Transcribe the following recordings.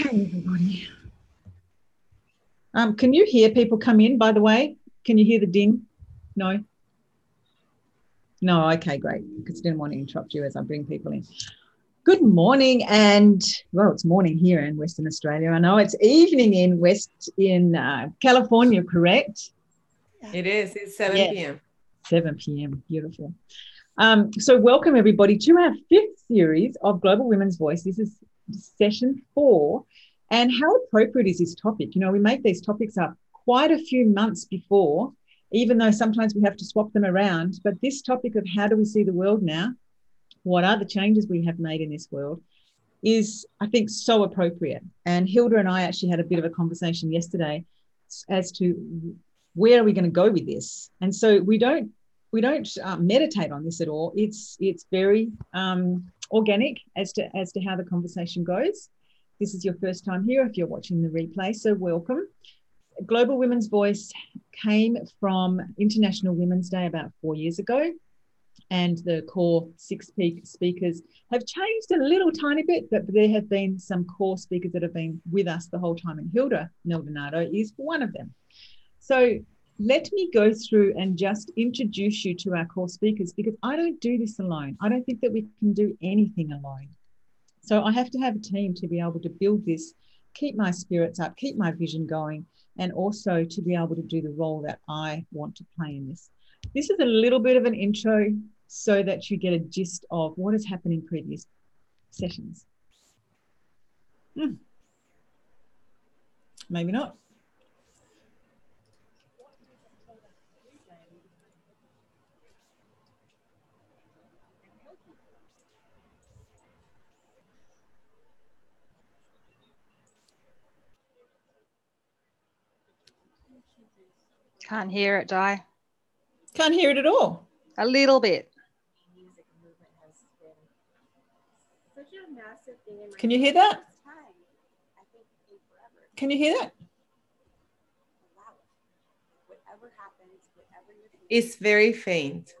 Okay, everybody. Um, can you hear people come in, by the way? Can you hear the ding? No? No, okay, great. Because I didn't want to interrupt you as I bring people in. Good morning, and well, it's morning here in Western Australia. I know it's evening in West in uh, California, correct? It is. It's 7 yes. p.m. 7 p.m. Beautiful. Um, so, welcome everybody to our fifth series of Global Women's Voice. This is session four. And how appropriate is this topic? You know, we make these topics up quite a few months before, even though sometimes we have to swap them around. But this topic of how do we see the world now? What are the changes we have made in this world? Is, I think, so appropriate. And Hilda and I actually had a bit of a conversation yesterday as to where are we going to go with this. And so we don't we don't uh, meditate on this at all. It's it's very um, organic as to as to how the conversation goes. This is your first time here if you're watching the replay, so welcome. Global Women's Voice came from International Women's Day about four years ago, and the core six peak speakers have changed a little tiny bit, but there have been some core speakers that have been with us the whole time, and Hilda Maldonado is one of them. So let me go through and just introduce you to our core speakers because I don't do this alone. I don't think that we can do anything alone. So I have to have a team to be able to build this, keep my spirits up, keep my vision going, and also to be able to do the role that I want to play in this. This is a little bit of an intro so that you get a gist of what has happened in previous sessions. Hmm. Maybe not. Can't hear it, Di. Can't hear it at all. A little bit. Can you hear that? Can you hear that? It's very faint.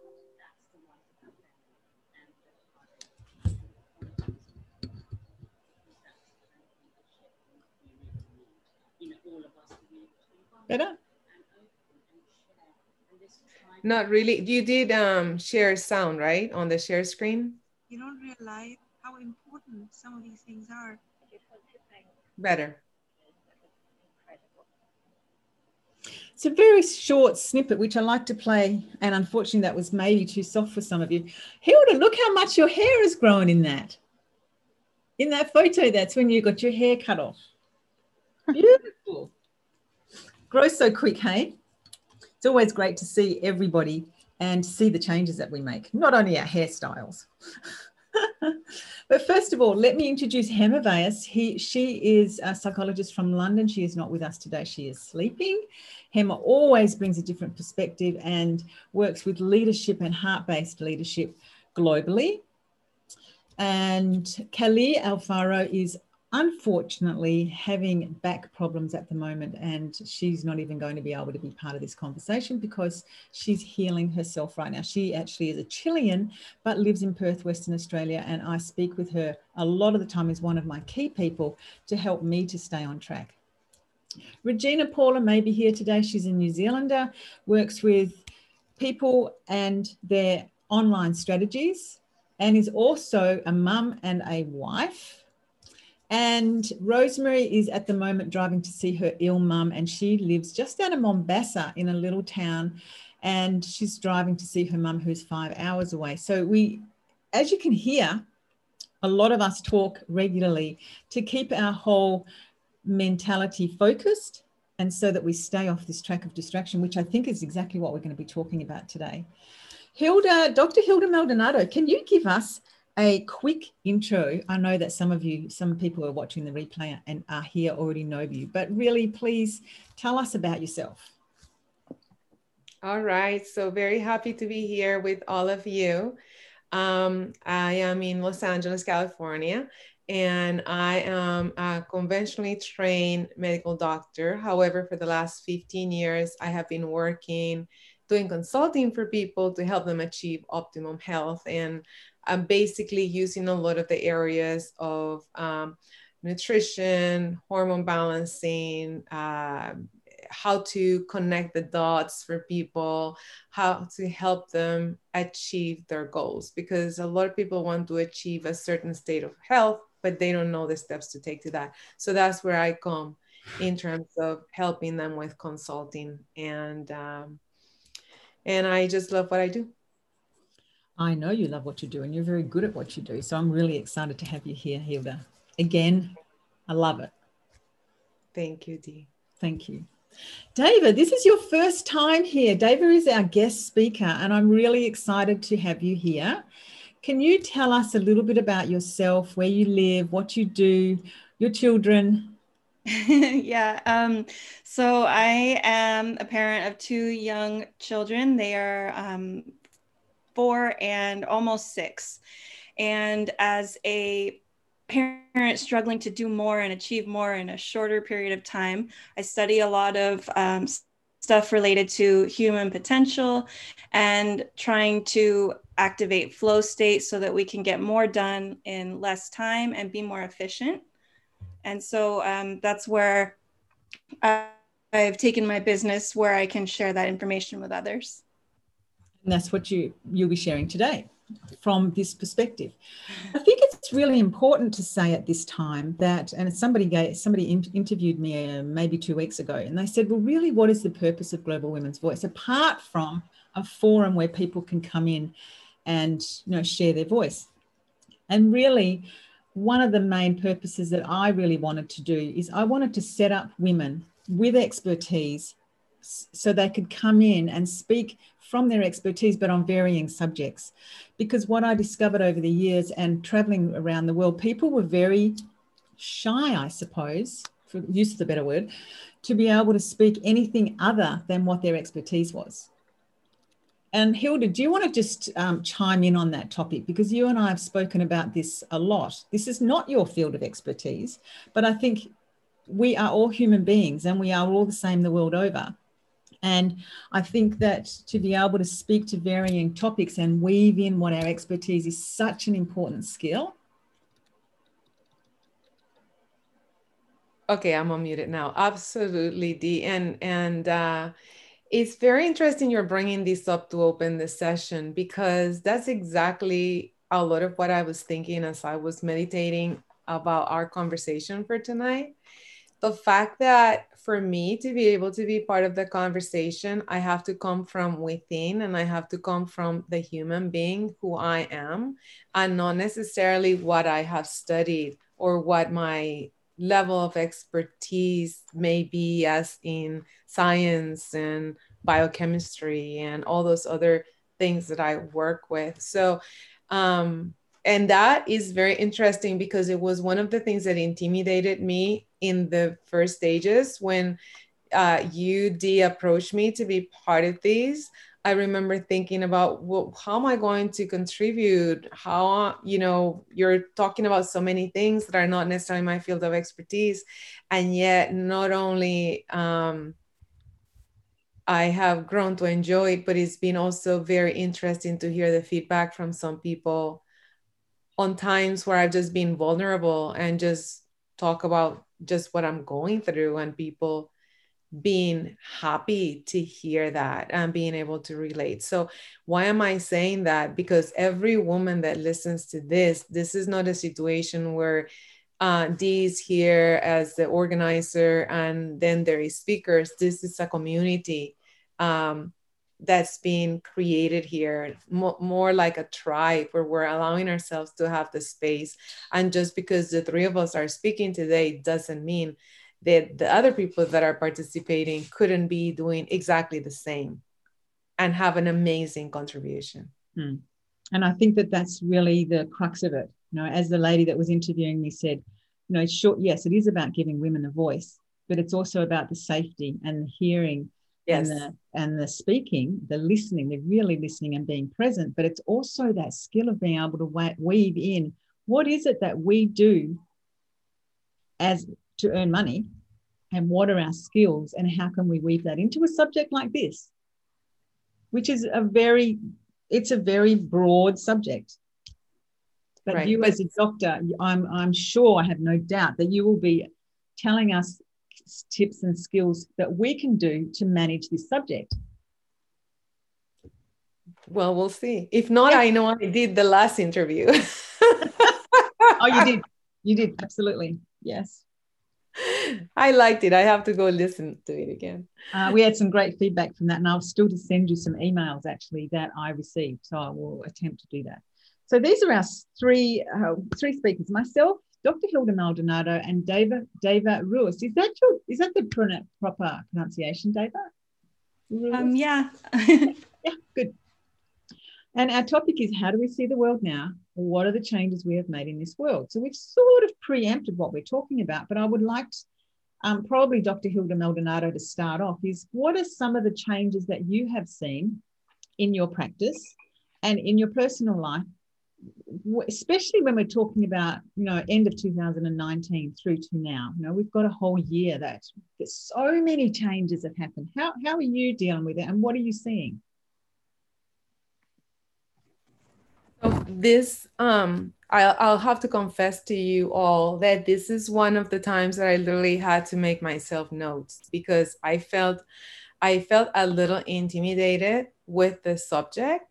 Better? Not really. You did um, share sound, right? On the share screen? You don't realize how important some of these things are. Better. It's a very short snippet, which I like to play. And unfortunately, that was maybe too soft for some of you. Hilda, look how much your hair has grown in that. In that photo, that's when you got your hair cut off. Beautiful. Grows so quick, hey? It's always great to see everybody and see the changes that we make, not only our hairstyles. but first of all, let me introduce Hema Vyas. He, she is a psychologist from London. She is not with us today. She is sleeping. Hema always brings a different perspective and works with leadership and heart-based leadership globally. And Kelly Alfaro is unfortunately having back problems at the moment and she's not even going to be able to be part of this conversation because she's healing herself right now. She actually is a chilean but lives in perth western australia and i speak with her a lot of the time as one of my key people to help me to stay on track. Regina paula may be here today. She's a new zealander works with people and their online strategies and is also a mum and a wife and Rosemary is at the moment driving to see her ill mum, and she lives just down in Mombasa in a little town. And she's driving to see her mum, who's five hours away. So, we, as you can hear, a lot of us talk regularly to keep our whole mentality focused and so that we stay off this track of distraction, which I think is exactly what we're going to be talking about today. Hilda, Dr. Hilda Maldonado, can you give us a quick intro. I know that some of you, some people are watching the replay and are here already know you, but really please tell us about yourself. All right, so very happy to be here with all of you. Um, I am in Los Angeles, California, and I am a conventionally trained medical doctor. However, for the last 15 years, I have been working doing consulting for people to help them achieve optimum health. And I'm basically using a lot of the areas of um, nutrition, hormone balancing, uh, how to connect the dots for people, how to help them achieve their goals. Because a lot of people want to achieve a certain state of health, but they don't know the steps to take to that. So that's where I come in terms of helping them with consulting and um, and I just love what I do. I know you love what you do and you're very good at what you do. So I'm really excited to have you here, Hilda. Again, I love it. Thank you, Dee. Thank you. Dava, this is your first time here. Dava is our guest speaker, and I'm really excited to have you here. Can you tell us a little bit about yourself, where you live, what you do, your children? yeah. Um, so I am a parent of two young children. They are um, four and almost six. And as a parent struggling to do more and achieve more in a shorter period of time, I study a lot of um, stuff related to human potential and trying to activate flow state so that we can get more done in less time and be more efficient. And so um, that's where I've taken my business where I can share that information with others. And that's what you you'll be sharing today from this perspective. I think it's really important to say at this time that, and somebody gave, somebody in, interviewed me uh, maybe two weeks ago, and they said, "Well, really, what is the purpose of Global Women's Voice apart from a forum where people can come in and you know share their voice?" And really, one of the main purposes that I really wanted to do is I wanted to set up women with expertise so they could come in and speak from their expertise, but on varying subjects. Because what I discovered over the years and traveling around the world, people were very shy, I suppose, for use of the better word, to be able to speak anything other than what their expertise was. And Hilda, do you want to just um, chime in on that topic? Because you and I have spoken about this a lot. This is not your field of expertise, but I think we are all human beings and we are all the same the world over. And I think that to be able to speak to varying topics and weave in what our expertise is such an important skill. Okay, I'm unmuted now. Absolutely, Dee. And and uh, it's very interesting you're bringing this up to open the session because that's exactly a lot of what I was thinking as I was meditating about our conversation for tonight. The fact that for me to be able to be part of the conversation, I have to come from within and I have to come from the human being who I am and not necessarily what I have studied or what my level of expertise may be as in science and biochemistry and all those other things that I work with. So, um, and that is very interesting because it was one of the things that intimidated me in the first stages when uh, you Dee approached me to be part of these. I remember thinking about well, how am I going to contribute? How, you know, you're talking about so many things that are not necessarily my field of expertise. And yet, not only um, I have grown to enjoy it, but it's been also very interesting to hear the feedback from some people on times where I've just been vulnerable and just talk about just what I'm going through and people being happy to hear that and being able to relate. So, why am I saying that? Because every woman that listens to this, this is not a situation where uh, Dee's here as the organizer and then there is speakers. This is a community um, that's being created here, mo- more like a tribe where we're allowing ourselves to have the space. And just because the three of us are speaking today doesn't mean that the other people that are participating couldn't be doing exactly the same and have an amazing contribution. Hmm. And I think that that's really the crux of it. You know, as the lady that was interviewing me said, you know, sure, yes, it is about giving women a voice, but it's also about the safety and the hearing yes. and the and the speaking, the listening, the really listening and being present. But it's also that skill of being able to weave in what is it that we do as to earn money, and what are our skills, and how can we weave that into a subject like this, which is a very it's a very broad subject. But Right, you, as a doctor, I'm I'm sure I have no doubt that you will be telling us tips and skills that we can do to manage this subject. Well, we'll see. If not, Yeah. I know I did the last interview. Oh, you did. You did absolutely. Yes. I liked it. I have to go listen to it again. Uh, we had some great feedback from that, and I'll still to send you some emails actually that I received. So I will attempt to do that. So these are our three uh, three speakers: myself, Dr. Hilda Maldonado, and Dava Dava Ruiz. Is that your is that the proper pronunciation? Ruiz? Um, yeah. Yeah, good. And our topic is how do we see the world now? What are the changes we have made in this world? So we've sort of preempted what we're talking about, but I would like to, um, probably Dr. Hilda Maldonado to start off is what are some of the changes that you have seen in your practice and in your personal life, especially when we're talking about, you know, end of 2019 through to now. You know, we've got a whole year that so many changes have happened. How, how are you dealing with it and what are you seeing? So this, um, I'll, I'll have to confess to you all that this is one of the times that I literally had to make myself notes because I felt, I felt a little intimidated with the subject,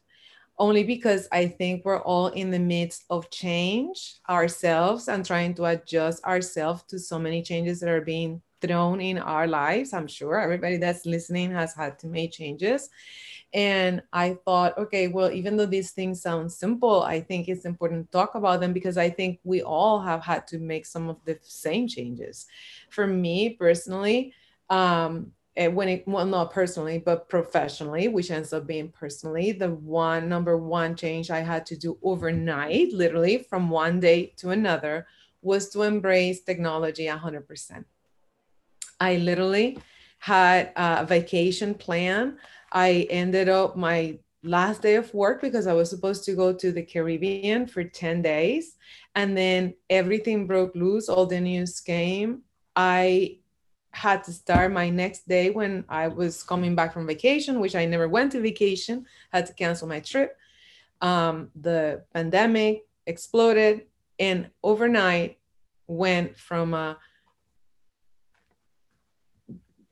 only because I think we're all in the midst of change ourselves and trying to adjust ourselves to so many changes that are being thrown in our lives. I'm sure everybody that's listening has had to make changes. And I thought, okay, well, even though these things sound simple, I think it's important to talk about them because I think we all have had to make some of the same changes. For me personally, um, when it, well, not personally, but professionally, which ends up being personally, the one number one change I had to do overnight, literally from one day to another, was to embrace technology 100%. I literally had a vacation plan. I ended up my last day of work because I was supposed to go to the Caribbean for 10 days. And then everything broke loose, all the news came. I had to start my next day when I was coming back from vacation, which I never went to vacation, had to cancel my trip. Um, the pandemic exploded, and overnight went from a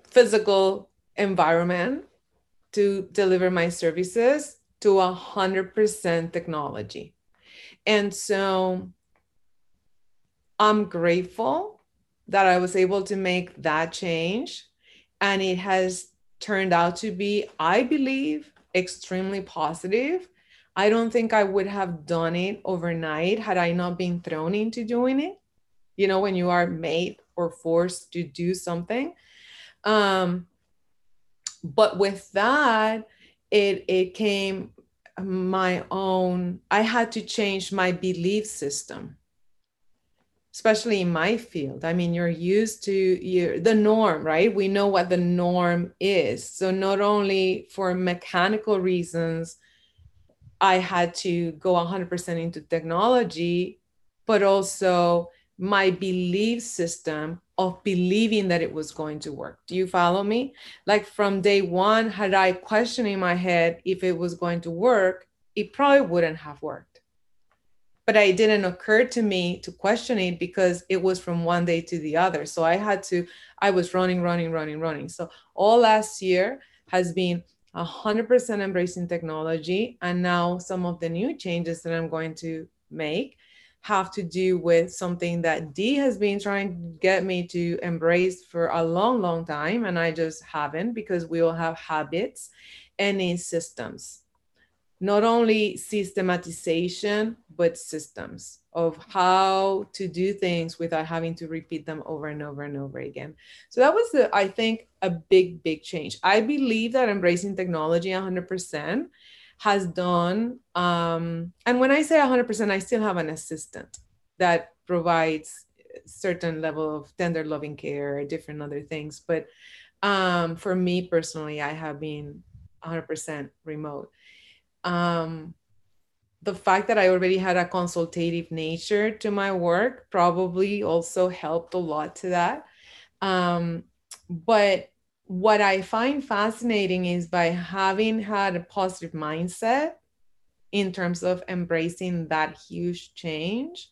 physical environment to deliver my services to a hundred percent technology. And so I'm grateful that I was able to make that change. And it has turned out to be, I believe, extremely positive. I don't think I would have done it overnight had I not been thrown into doing it. You know, when you are made or forced to do something. Um, but with that, it it came my own. I had to change my belief system especially in my field. I mean you're used to your the norm right? We know what the norm is. So not only for mechanical reasons i had to go 100% into technology but also my belief system of believing that it was going to work. Do you follow me? Like from day one had i questioned in my head if it was going to work it probably wouldn't have worked but it didn't occur to me to question it because it was from one day to the other. So i had to i was running running running running. So all last year has been 100% embracing technology. And now some of the new changes that i'm going to make have to do with something that dee has been trying to get me to embrace for a long long time. And i just haven't because we all have habits and in systems not only systematization, but systems of how to do things without having to repeat them over and over and over again. So that was the, I think, a big, big change. I believe that embracing technology 100% has done, um, and when I say 100%, I still have an assistant that provides certain level of tender loving care, different other things. But um, for me personally, I have been 100% remote um, the fact that I already had a consultative nature to my work probably also helped a lot to that. Um, but what I find fascinating is by having had a positive mindset in terms of embracing that huge change,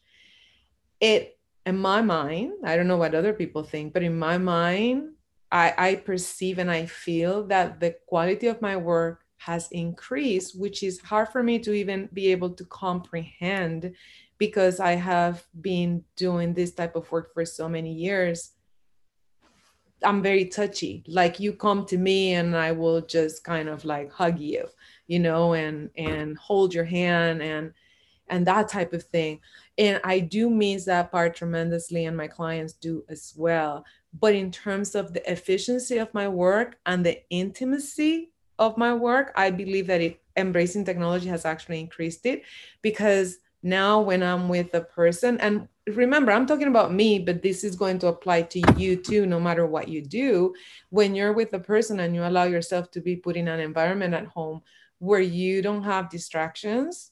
it in my mind, I don't know what other people think, but in my mind, I, I perceive and I feel that the quality of my work has increased, which is hard for me to even be able to comprehend because I have been doing this type of work for so many years. I'm very touchy. Like you come to me and I will just kind of like hug you, you know, and and hold your hand and and that type of thing. And I do miss that part tremendously, and my clients do as well. But in terms of the efficiency of my work and the intimacy of my work, I believe that it embracing technology has actually increased it because now when I'm with a person, and remember, I'm talking about me, but this is going to apply to you too, no matter what you do. When you're with a person and you allow yourself to be put in an environment at home where you don't have distractions,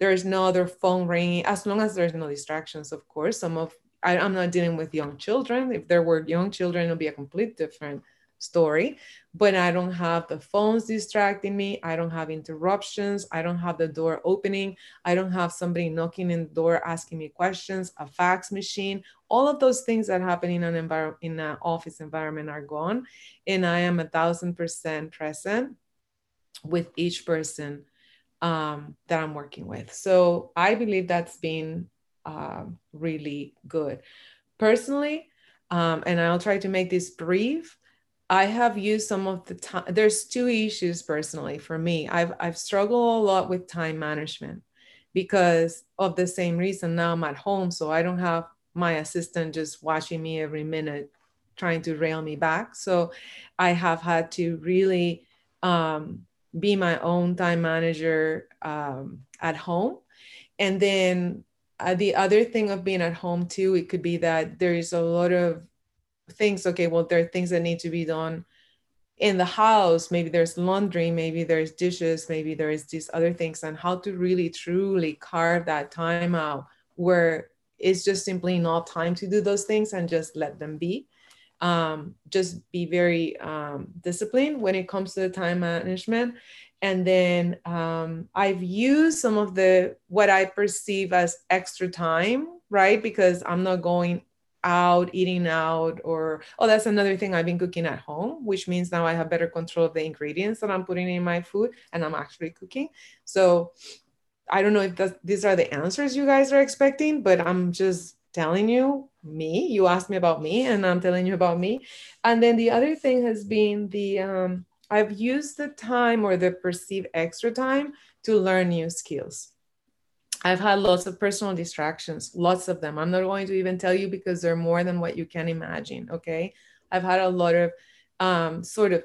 there's no other phone ringing, as long as there's no distractions, of course. Some of I, am not dealing with young children. If there were young children, it would be a complete different story. But I don't have the phones distracting me. I don't have interruptions. I don't have the door opening. I don't have somebody knocking in the door asking me questions, a fax machine. All of those things that happen in an environment in an office environment are gone. And I am a thousand percent present with each person um, that I'm working with. So I believe that's been um, really good. Personally, um, and I'll try to make this brief. I have used some of the time. There's two issues personally for me. I've I've struggled a lot with time management because of the same reason. Now I'm at home, so I don't have my assistant just watching me every minute, trying to rail me back. So I have had to really um, be my own time manager um, at home, and then uh, the other thing of being at home too, it could be that there is a lot of things. Okay, well, there are things that need to be done in the house. Maybe there's laundry, maybe there's dishes, maybe there's these other things, and how to really truly carve that time out where it's just simply not time to do those things and just let them be. Um, just be very um, disciplined when it comes to the time management and then um, i've used some of the what i perceive as extra time right because i'm not going out eating out or oh that's another thing i've been cooking at home which means now i have better control of the ingredients that i'm putting in my food and i'm actually cooking so i don't know if these are the answers you guys are expecting but i'm just telling you me you asked me about me and i'm telling you about me and then the other thing has been the um, I've used the time or the perceived extra time to learn new skills. I've had lots of personal distractions, lots of them. I'm not going to even tell you because they're more than what you can imagine. Okay. I've had a lot of um, sort of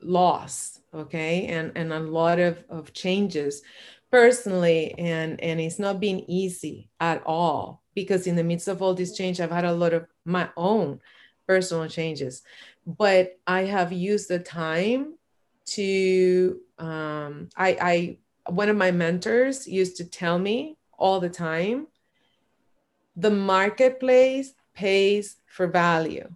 loss. Okay. And, and a lot of, of changes personally. And, and it's not been easy at all because in the midst of all this change, I've had a lot of my own personal changes but I have used the time to um, I, I one of my mentors used to tell me all the time the marketplace pays for value.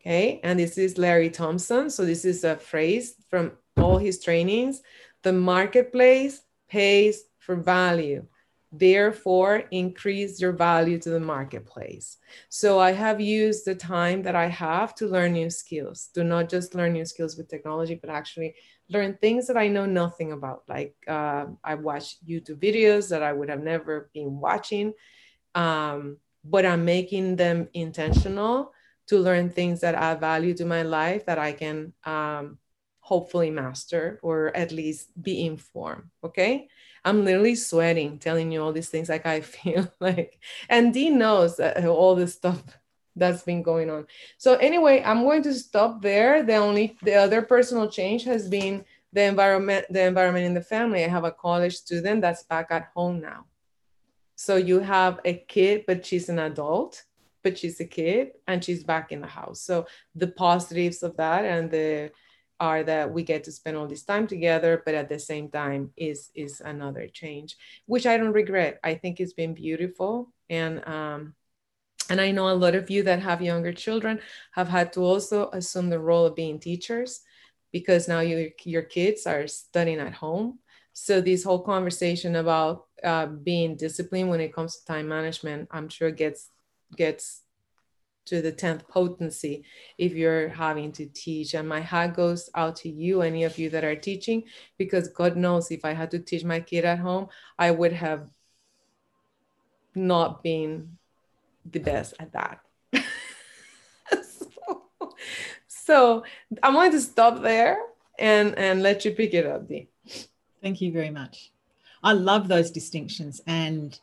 Okay and this is larry thompson. So this is a phrase from all his trainings. The marketplace pays for value. Therefore increase your value to the marketplace. So I have used the time that I have to learn new skills, to not just learn new skills with technology, but actually learn things that I know nothing about. Like uh, I watch YouTube videos that I would have never been watching, um, but I'm making them intentional to learn things that add value to my life that I can um, hopefully master or at least be informed. Okay. I'm literally sweating telling you all these things. Like I feel like, and Dee knows all this stuff that's been going on. So anyway, I'm going to stop there. The only the other personal change has been the environment, the environment in the family. I have a college student that's back at home now. So you have a kid, but she's an adult, but she's a kid and she's back in the house. So the positives of that and the are that we get to spend all this time together but at the same time is is another change which i don't regret i think it's been beautiful and um and i know a lot of you that have younger children have had to also assume the role of being teachers because now your your kids are studying at home. So this whole conversation about uh, being disciplined when it comes to time management i'm sure gets gets to the 10th potency if you're having to teach. And my hat goes out to you any of you that are teaching because god knows if i had to teach my kid at home i would have not been the best at that so, so i'm going to stop there and and let you pick it up Dee. Thank you very much. I love those distinctions and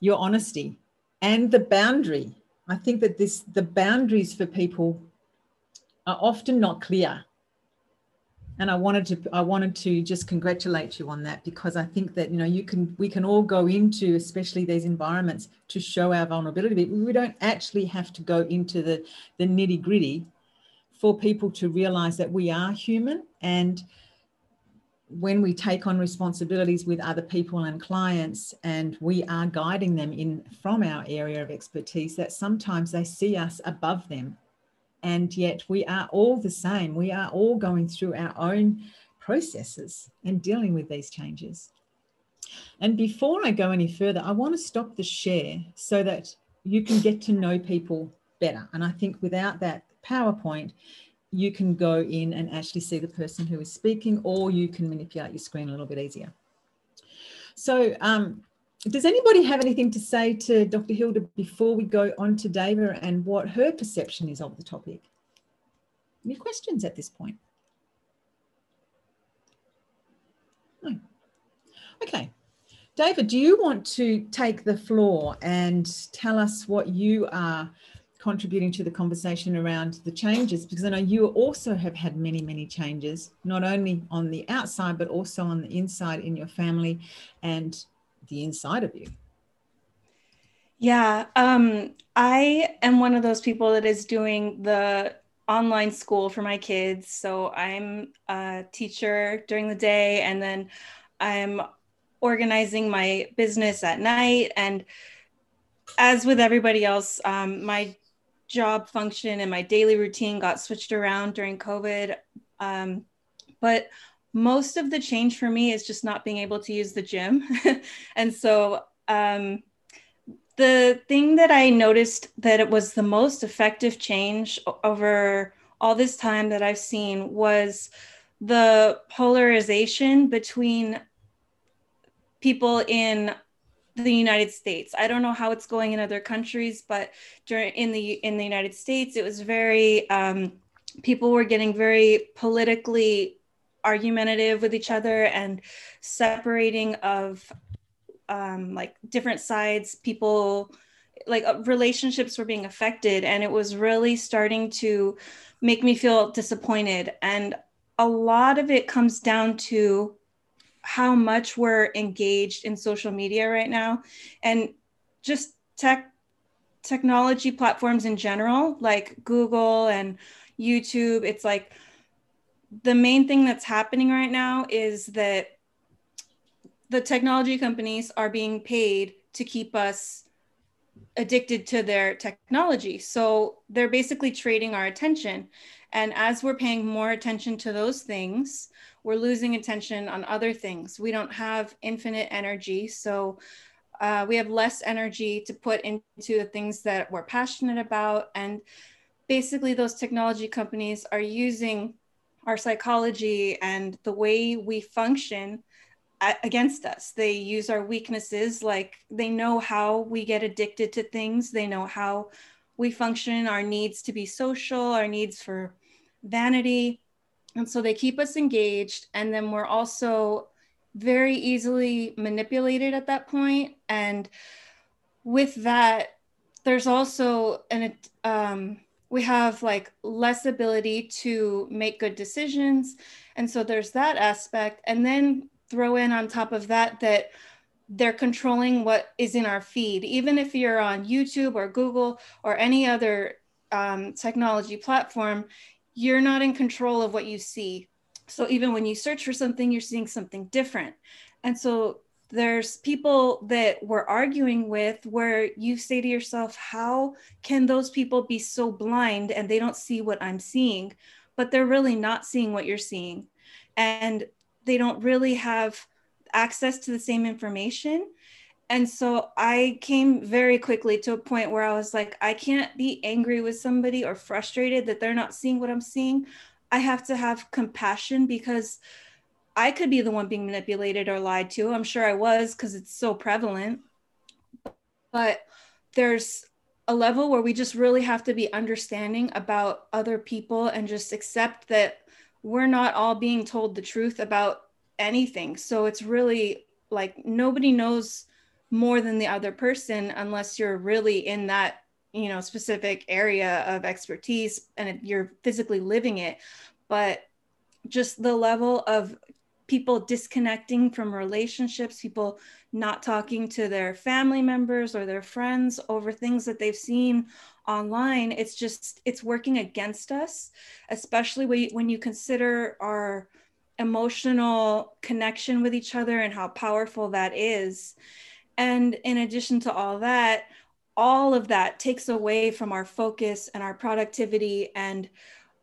your honesty and the boundary. I think that this the boundaries for people are often not clear. And I wanted to I wanted to just congratulate you on that because I think that you know you can we can all go into especially these environments to show our vulnerability. But we don't actually have to go into the the nitty gritty for people to realize that we are human and when we take on responsibilities with other people and clients and we are guiding them in from our area of expertise that sometimes they see us above them and yet we are all the same. We are all going through our own processes and dealing with these changes. And before i go any further i want to stop the share so that you can get to know people better. And i think without that powerpoint you can go in and actually see the person who is speaking, or you can manipulate your screen a little bit easier. So, um, does anybody have anything to say to Dr. Hilda before we go on to Dava and what her perception is of the topic? Any questions at this point? No. Okay. Dava, do you want to take the floor and tell us what you are contributing to the conversation around the changes because I know you also have had many, many changes, not only on the outside, but also on the inside in your family and the inside of you. Yeah, um, I am one of those people that is doing the online school for my kids. So I'm a teacher during the day and then I'm organizing my business at night. And as with everybody else, um, my job function and my daily routine got switched around during COVID. Um, but most of the change for me is just not being able to use the gym. and so um, the thing that I noticed that it was the most effective change over all this time that I've seen was the polarization between people in the United States. I don't know how it's going in other countries, but during in the in the United States, it was very um, people were getting very politically argumentative with each other and separating of um, like different sides. People like uh, relationships were being affected, and it was really starting to make me feel disappointed. And a lot of it comes down to how much we're engaged in social media right now and just tech technology platforms in general like google and youtube it's like the main thing that's happening right now is that the technology companies are being paid to keep us addicted to their technology so they're basically trading our attention and as we're paying more attention to those things we're losing attention on other things. We don't have infinite energy. So uh, we have less energy to put into the things that we're passionate about. And basically, those technology companies are using our psychology and the way we function against us. They use our weaknesses, like they know how we get addicted to things, they know how we function, our needs to be social, our needs for vanity and so they keep us engaged. And then we're also very easily manipulated at that point. And with that, there's also an, um, we have like less ability to make good decisions. And so there's that aspect. And then throw in on top of that, that they're controlling what is in our feed. Even if you're on YouTube or Google or any other um, technology platform, you're not in control of what you see. So even when you search for something, you're seeing something different. And so there's people that we're arguing with where you say to yourself, how can those people be so blind and they don't see what I'm seeing? but they're really not seeing what you're seeing. And they don't really have access to the same information. And so I came very quickly to a point where I was like, I can't be angry with somebody or frustrated that they're not seeing what I'm seeing. I have to have compassion because I could be the one being manipulated or lied to. I'm sure I was because it's so prevalent. But there's a level where we just really have to be understanding about other people and just accept that we're not all being told the truth about anything. So it's really like nobody knows more than the other person unless you're really in that you know specific area of expertise and you're physically living it but just the level of people disconnecting from relationships, people not talking to their family members or their friends over things that they've seen online. It's just, it's working against us, especially when you consider our emotional connection with each other and how powerful that is. And in addition to all that, all of that takes away from our focus and our productivity. And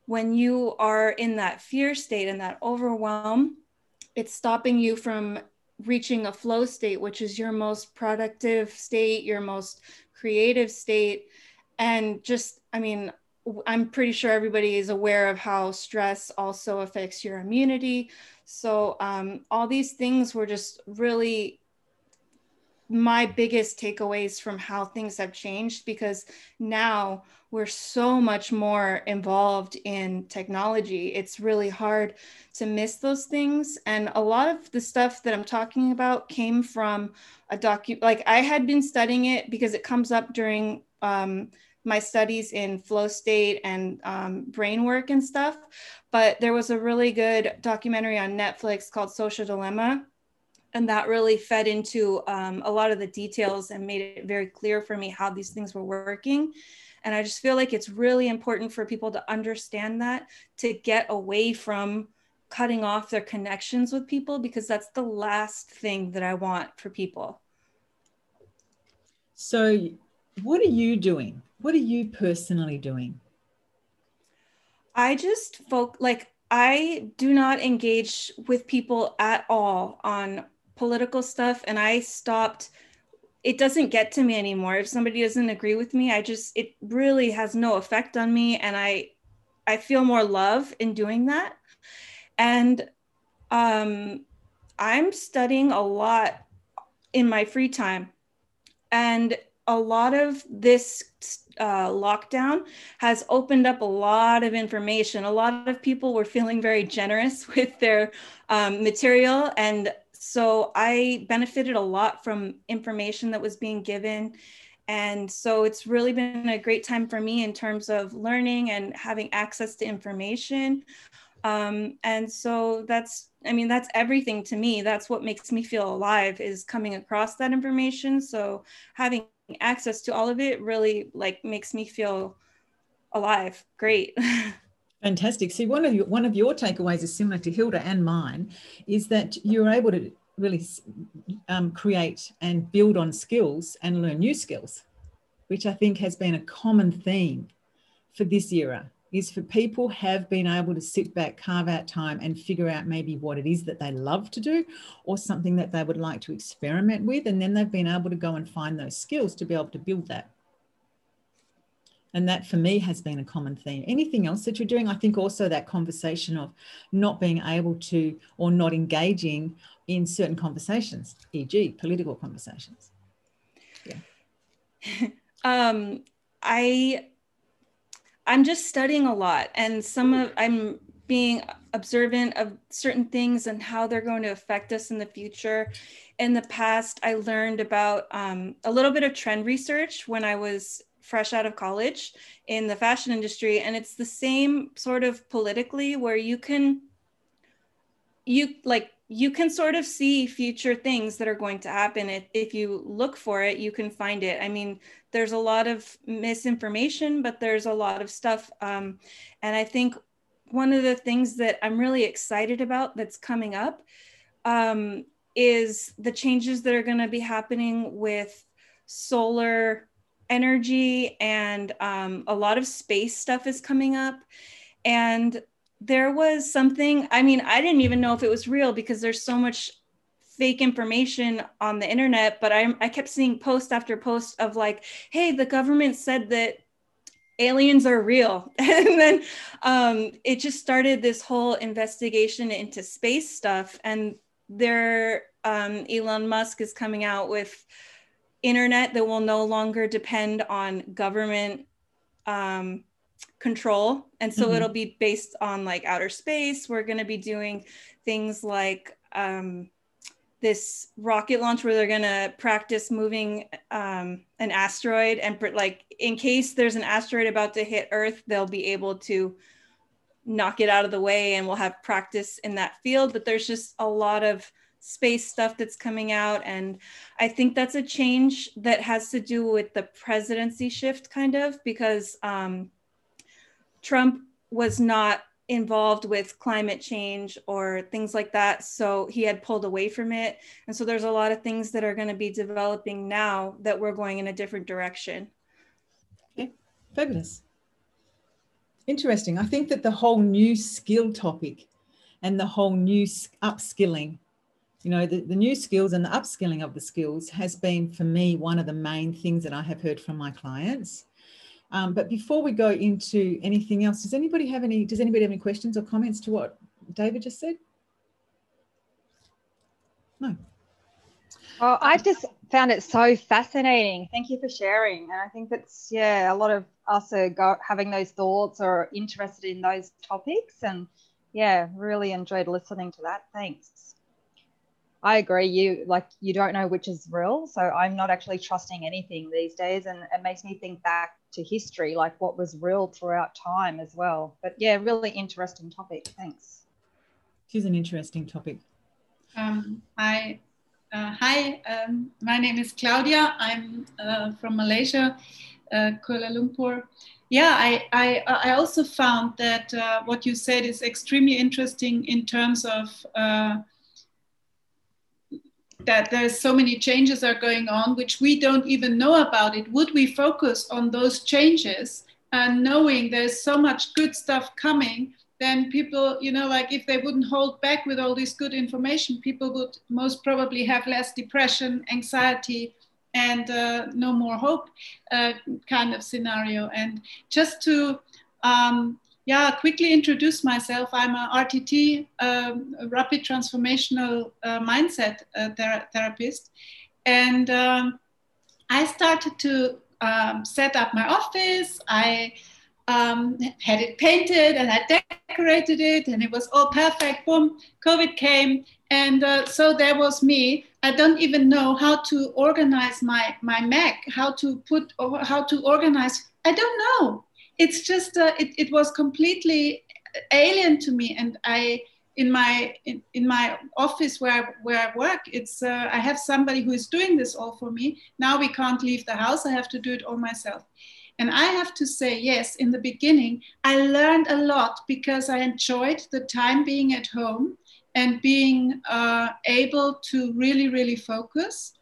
when you are in that fear state and that overwhelm, it's stopping you from reaching a flow state, which is your most productive state, your most creative state. And just, I mean, I'm pretty sure everybody is aware of how stress also affects your immunity. So, um, all these things were just really my biggest takeaways from how things have changed because now we're so much more involved in technology. It's really hard to miss those things. And a lot of the stuff that I'm talking about came from a docu like I had been studying it because it comes up during um, my studies in flow state and um, brain work and stuff. But there was a really good documentary on Netflix called Social Dilemma. And that really fed into um, a lot of the details and made it very clear for me how these things were working. And I just feel like it's really important for people to understand that to get away from cutting off their connections with people because that's the last thing that I want for people. So, what are you doing? What are you personally doing? I just folk like I do not engage with people at all on political stuff and I stopped it doesn't get to me anymore if somebody doesn't agree with me i just it really has no effect on me and i i feel more love in doing that and um i'm studying a lot in my free time and a lot of this uh, lockdown has opened up a lot of information. A lot of people were feeling very generous with their um, material, and so I benefited a lot from information that was being given. And so it's really been a great time for me in terms of learning and having access to information. Um, and so that's, I mean, that's everything to me. That's what makes me feel alive is coming across that information. So having access to all of it really like makes me feel alive. Great. Fantastic. See, one of your, one of your takeaways is similar to Hilda and mine, is that you're able to really um, create and build on skills and learn new skills, which I think has been a common theme for this era. Is for people have been able to sit back, carve out time, and figure out maybe what it is that they love to do, or something that they would like to experiment with, and then they've been able to go and find those skills to be able to build that. And that for me has been a common theme. Anything else that you're doing? I think also that conversation of not being able to or not engaging in certain conversations, e.g., political conversations. Yeah. um, I I'm just studying a lot, and some of I'm being observant of certain things and how they're going to affect us in the future. In the past, I learned about um, a little bit of trend research when I was fresh out of college in the fashion industry and it's the same sort of politically where you can you like you can sort of see future things that are going to happen. If, if you look for it you can find it. I mean there's a lot of misinformation but there's a lot of stuff um, and i think one of the things that i'm really excited about that's coming up um, is the changes that are going to be happening with solar energy and um, a lot of space stuff is coming up. And there was something, I mean, I didn't even know if it was real because there's so much fake information on the internet, but I, I kept seeing post after post of like, hey, the government said that aliens are real. and then um, it just started this whole investigation into space stuff. And there, um, Elon Musk is coming out with internet that will no longer depend on government um, control. And so mm-hmm. it'll be based on like outer space. We're going to be doing things like um, this rocket launch where they're going to practice moving um, an asteroid and like in case there's an asteroid about to hit earth they'll be able to knock it out of the way and we'll have practice in that field but there's just a lot of space stuff that's coming out and i think that's a change that has to do with the presidency shift kind of because um, trump was not involved with climate change or things like that. So he had pulled away from it. And so there's a lot of things that are going to be developing now that we're going in a different direction. Okay, fabulous. Interesting. I think that the whole new skill topic and the whole new upskilling, you know, the, the new skills and the upskilling of the skills has been for me one of the main things that I have heard from my clients um, but before we go into anything else, does anybody have any, does anybody have any questions or comments to what Dava just said? No. Well, I just found it so fascinating. Thank you for sharing. And I think that's, yeah, a lot of us are go, having those thoughts or interested in those topics. And yeah, really enjoyed listening to that. Thanks. I agree. You like you don't know which is real, so I'm not actually trusting anything these days, and it makes me think back to history, like what was real throughout time as well. But yeah, really interesting topic. Thanks. It is an interesting topic. Um, I, uh, hi, um, my name is Claudia. I'm uh, from Malaysia, uh, Kuala Lumpur. Yeah, I, I, I also found that uh, what you said is extremely interesting in terms of uh, that there's so many changes are going on which we don't even know about it would we focus on those changes and knowing there's so much good stuff coming then people you know like if they wouldn't hold back with all this good information people would most probably have less depression anxiety and uh, no more hope uh, kind of scenario. And just to um, yeah, quickly introduce myself. I'm a RTT, um, rapid transformational uh, mindset uh, ther- therapist. And um, I started to um, set up my office. I um, had it painted and I decorated it, and it was all perfect. Boom, COVID came. And uh, so there was me. I don't even know how to organize my, my Mac, how to put, how to organize. I don't know it's just uh, it, it was completely alien to me. And i in my in, in my office where I, where I work it's uh, I have somebody who is doing this all for me. Now we can't leave the house. I have to do it all myself. And I have to say yes in the beginning I learned a lot because I enjoyed the time being at home and being uh, able to really really focus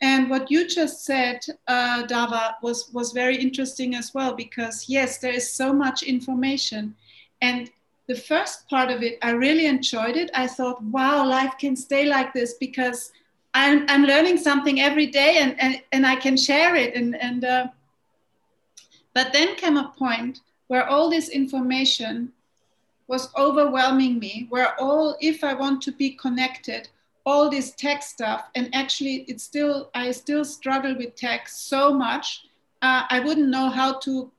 and what you just said, uh, Dava, was, was very interesting as well, because yes, there is so much information. And the first part of it, I really enjoyed it. I thought, wow, life can stay like this because I'm, I'm learning something every day and, and, and I can share it. And, and, uh, but then came a point where all this information was overwhelming me, where all, if I want to be connected, all this tech stuff and actually it's still i still struggle with tech so much. Uh, i wouldn't know how to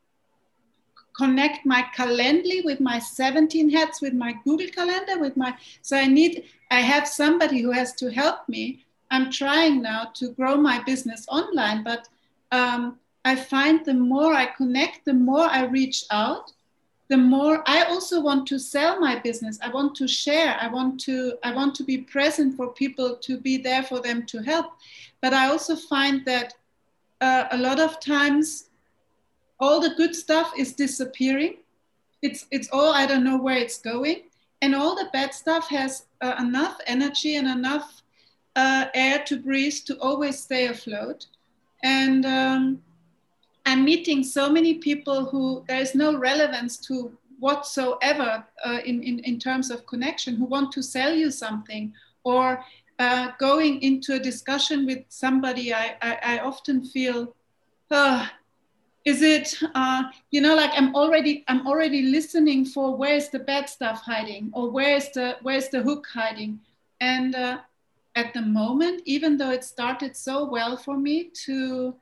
connect my calendly with my 17 heads with my google calendar with my so i need i have somebody who has to help me. I'm trying now to grow my business online but um, i find the more i connect the more i reach out the more i also want to sell my business. I want to share. I want to i want to be present for people to be there for them to help. But i also find that uh, a lot of times all the good stuff is disappearing. It's it's all i don't know where it's going. And all the bad stuff has uh, enough energy and enough uh, air to breathe to always stay afloat. And um, I'm meeting so many people who there is no relevance to whatsoever uh, in, in, in terms of connection who want to sell you something or uh, going into a discussion with somebody, I, I, I often feel, uh, is it, uh, you know, like I'm already, I'm already listening for where's the bad stuff hiding or where's the, where's the hook hiding. And uh, at the moment, even though it started so well for me to,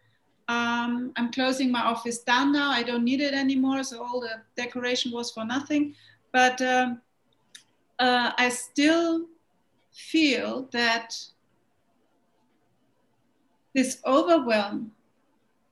um, I'm closing my office down now. I don't need it anymore. So all the decoration was for nothing. But um, uh, I still feel that this overwhelm,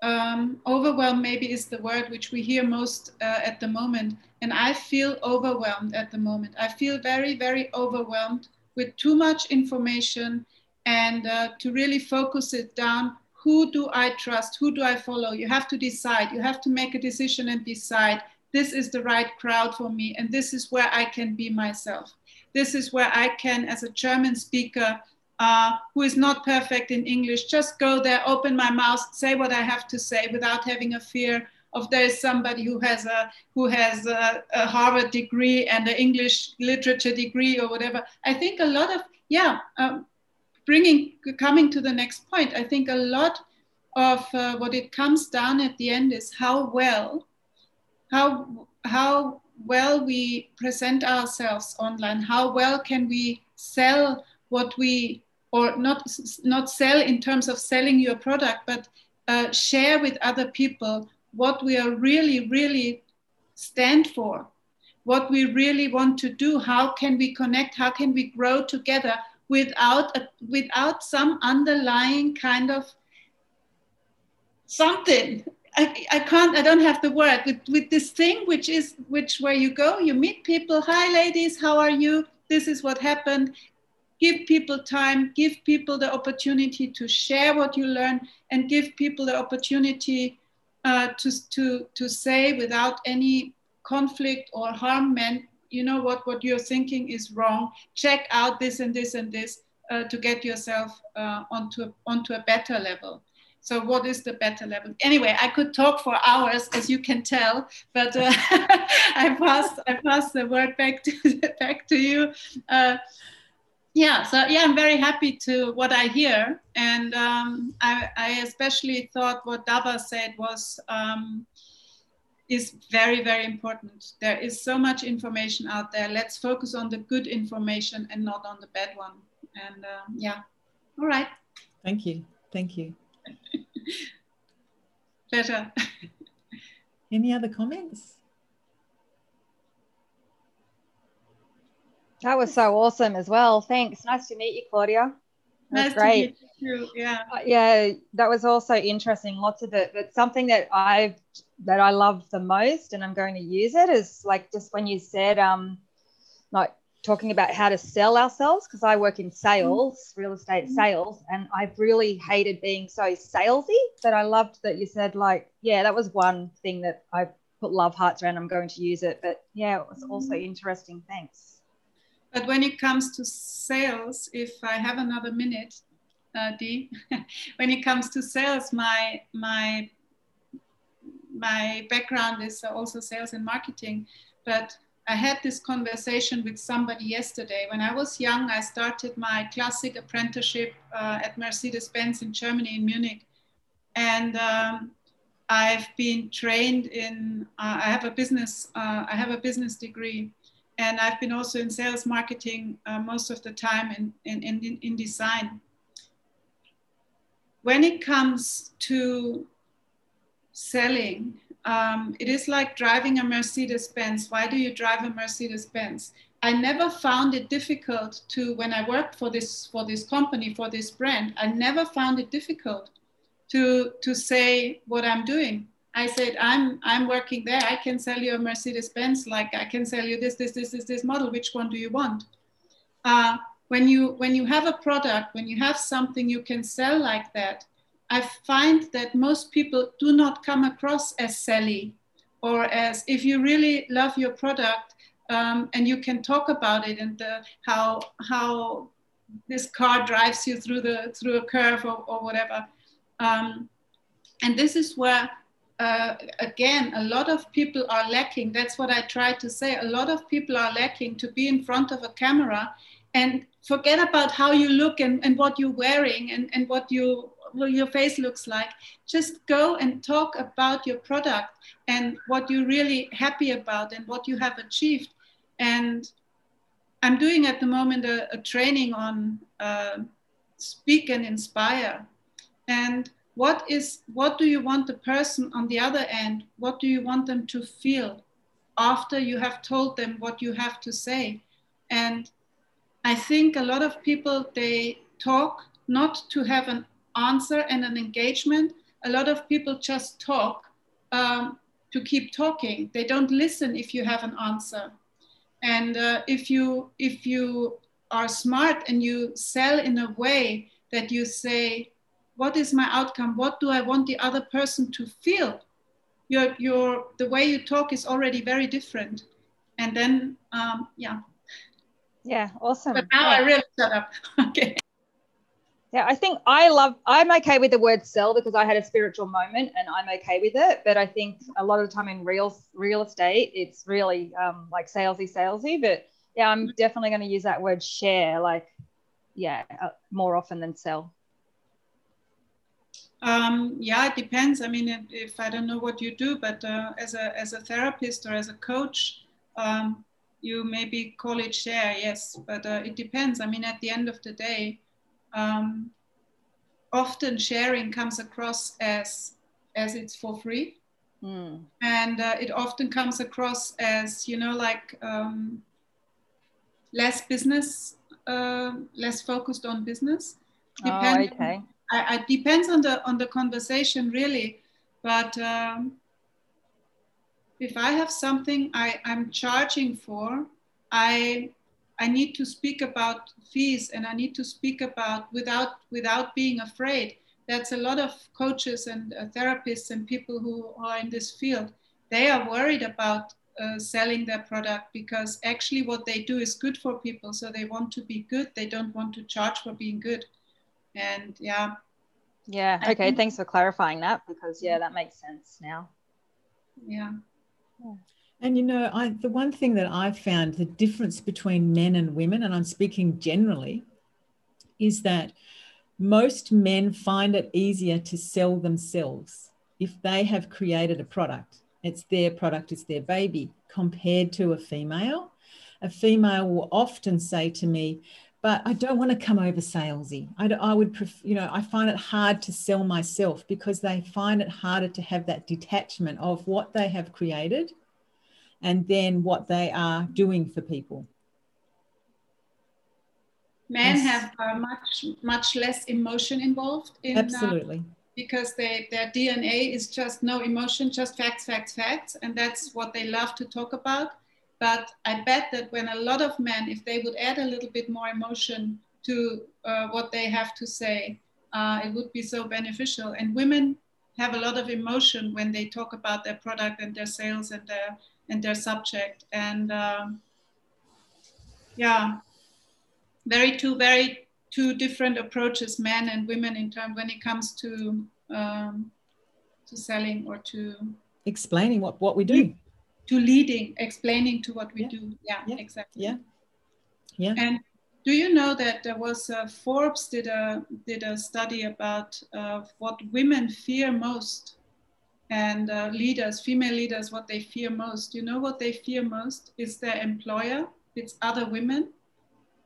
um, overwhelm maybe is the word which we hear most uh, at the moment. And I feel overwhelmed at the moment. I feel very, very overwhelmed with too much information and uh, to really focus it down who do I trust? Who do I follow? You have to decide. You have to make a decision and decide this is the right crowd for me, and this is where I can be myself. This is where I can, as a German speaker uh, who is not perfect in English, just go there, open my mouth, say what I have to say without having a fear of there is somebody who has a who has a, a Harvard degree and an English literature degree or whatever. I think a lot of yeah. Um, bringing coming to the next point i think a lot of uh, what it comes down at the end is how well how how well we present ourselves online how well can we sell what we or not not sell in terms of selling your product but uh, share with other people what we are really really stand for what we really want to do how can we connect how can we grow together without a, without some underlying kind of something. I, I can't i don't have the word. With, with this thing which is which where you go you meet people. Hi ladies how are you? This is what happened. Give people time give people the opportunity to share what you learn and give people the opportunity uh, to, to, to say without any conflict or harm meant you know what, what you're thinking is wrong. Check out this and this and this uh, to get yourself uh, onto, a, onto a better level. So what is the better level? Anyway, I could talk for hours, as you can tell, but uh, I pass I pass the word back to back to you. Uh, yeah, so yeah, I'm very happy to what I hear, and um, I, I, especially thought what Dava said was um, is very, very important. There is so much information out there. Let's focus on the good information and not on the bad one. And uh, yeah, all right. Thank you. Thank you. Pleasure. Any other comments? That was so awesome as well. Thanks. Nice to meet you, Claudia. That's nice great. Yeah. Uh, yeah, that was also interesting. Lots of it, but something that I've that I love the most, and I'm going to use it is like just when you said, um, like talking about how to sell ourselves because I work in sales, real estate mm-hmm. sales, and I've really hated being so salesy. But I loved that you said like, yeah, that was one thing that I put love hearts around. I'm going to use it, but yeah, it was also mm-hmm. interesting. Thanks. But when it comes to sales, if I have another minute, uh, Dee, when it comes to sales, my my my background is also sales and marketing. But I had this conversation with somebody yesterday. When I was young, I started my classic apprenticeship uh, at Mercedes-Benz in Germany, in Munich, and um, I've been trained in. Uh, I have a business. Uh, I have a business degree, and I've been also in sales marketing uh, most of the time in, in, in, in design. When it comes to selling, um, it is like driving a Mercedes Benz. Why do you drive a Mercedes Benz? I never found it difficult to, when I worked for this, for this company, for this brand, I never found it difficult to, to say what I'm doing I said, I'm, I'm working there. I can sell you a Mercedes Benz. Like I can sell you this, this, this, this, this model. Which one do you want? Uh, when you when you have a product, when you have something you can sell like that, I find that most people do not come across as Sally or as if you really love your product um, and you can talk about it and the, how how this car drives you through the through a curve or, or whatever. Um, and this is where uh, again, a lot of people are lacking. That's what I try to say. A lot of people are lacking to be in front of a camera and forget about how you look and, and what you're wearing and, and what you your face looks like. Just go and talk about your product and what you're really happy about and what you have achieved. And I'm doing at the moment a, a training on uh, speak and inspire. And what is what do you want the person on the other end? What do you want them to feel after you have told them what you have to say? And I think a lot of people they talk not to have an answer and an engagement. A lot of people just talk um, to keep talking. They don't listen if you have an answer. And uh, if you if you are smart and you sell in a way that you say, what is my outcome? What do I want the other person to feel? Your your the way you talk is already very different. And then um, yeah. Yeah, awesome. But now yeah. I really shut up. okay. Yeah, I think I love, I'm okay with the word sell because I had a spiritual moment and I'm okay with it. But I think a lot of the time in real real estate, it's really um, like salesy, salesy. But yeah, I'm definitely going to use that word share, like, yeah, uh, more often than sell. Um, yeah, it depends. I mean, if, if, I don't know what you do, but uh, as a as a therapist or as a coach, um, you maybe call it share, yes. But uh, it depends. I mean, at the end of the day, um, often sharing comes across as as it's for free mm. and uh, it often comes across as you know like um, less business uh, less focused on business depends, oh, okay I, I, depends on the on the conversation really but um, if i have something I, i'm charging for i I need to speak about fees and I need to speak about without without being afraid. That's a lot of coaches and uh, therapists and people who are in this field. They are worried about uh, selling their product because actually what they do is good for people. So they want to be good. They don't want to charge for being good. And yeah. Yeah. Okay. Thanks for clarifying that because yeah, that makes sense now. Yeah. And you know, I the one thing that I've found the difference between men and women, and I'm speaking generally, is that most men find it easier to sell themselves if they have created a product. It's their product, it's their baby, compared to a female. A female will often say to me, but I don't want to come over salesy. I, I would, prefer, you know, I find it hard to sell myself because they find it harder to have that detachment of what they have created and then what they are doing for people. Men yes. have uh, much much less emotion involved in uh, absolutely uh, because they, their DNA is just no emotion, just facts, facts, facts, and that's what they love to talk about. But I bet that when a lot of men, if they would add a little bit more emotion to uh, what they have to say, uh, it would be so beneficial. And women have a lot of emotion when they talk about their product and their sales and their and their subject. And um, yeah, very two very two different approaches, men and women, in terms when it comes to um, to selling or to explaining what what we do, to leading, explaining to what we yeah. do. Yeah, yeah, exactly. Yeah, yeah. And do you know that there was uh, Forbes did a did a study about uh, what women fear most and uh, leaders, female leaders, what they fear most. You know what they fear most is their employer, it's other women,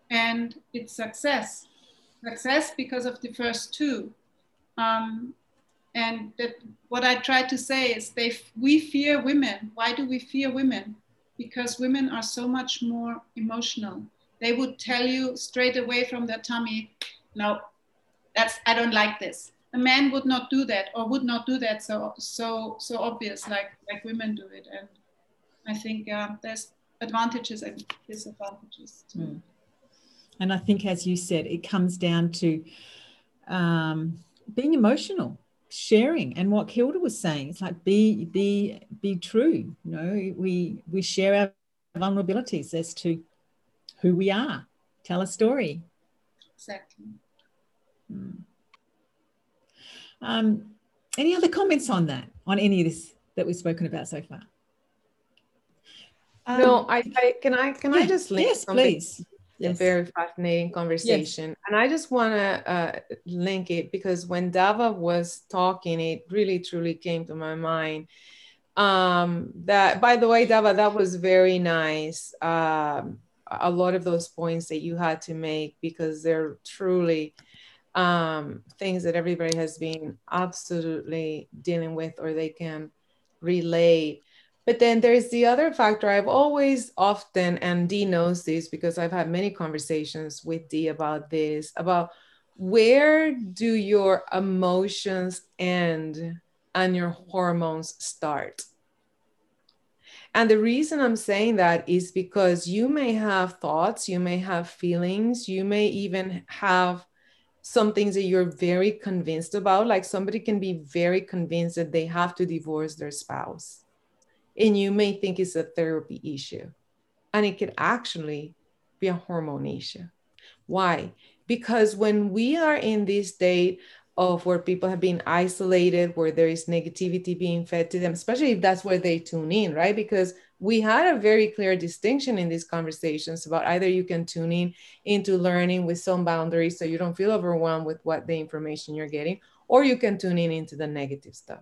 and it's success. Success because of the first two. Um, and that what I try to say is they we fear women. Why do we fear women? Because women are so much more emotional. They would tell you straight away from their tummy, no, that's I don't like this a man would not do that or would not do that so so so obvious like like women do it and i think uh, there's advantages and disadvantages mm. and i think as you said it comes down to um, being emotional sharing and what Hilda was saying it's like be be be true you know we we share our vulnerabilities as to who we are tell a story exactly mm. Um, Any other comments on that, on any of this that we've spoken about so far? no, Um, I, I can I can I just link yes, something please. A Yes. very fascinating conversation. And I just want to uh, link it because when Dava was talking, it really truly came to my mind. Um, that, by the way, Dava, that was very nice. Um, a lot of those points that you had to make because they're truly um, things that everybody has been absolutely dealing with or they can relate. But then there's the other factor I've always often, and Dee knows this because I've had many conversations with Dee about this, about where do your emotions end and your hormones start? And the reason I'm saying that is because you may have thoughts, you may have feelings, you may even have some things that you're very convinced about. Like somebody can be very convinced that they have to divorce their spouse and you may think it's a therapy issue. And it could actually be a hormone issue. Why? Because when we are in this state of where people have been isolated, where there is negativity being fed to them, especially if that's where they tune in, right? Because we had a very clear distinction in these conversations about either you can tune in into learning with some boundaries so you don't feel overwhelmed with what the information you're getting, or you can tune in into the negative stuff.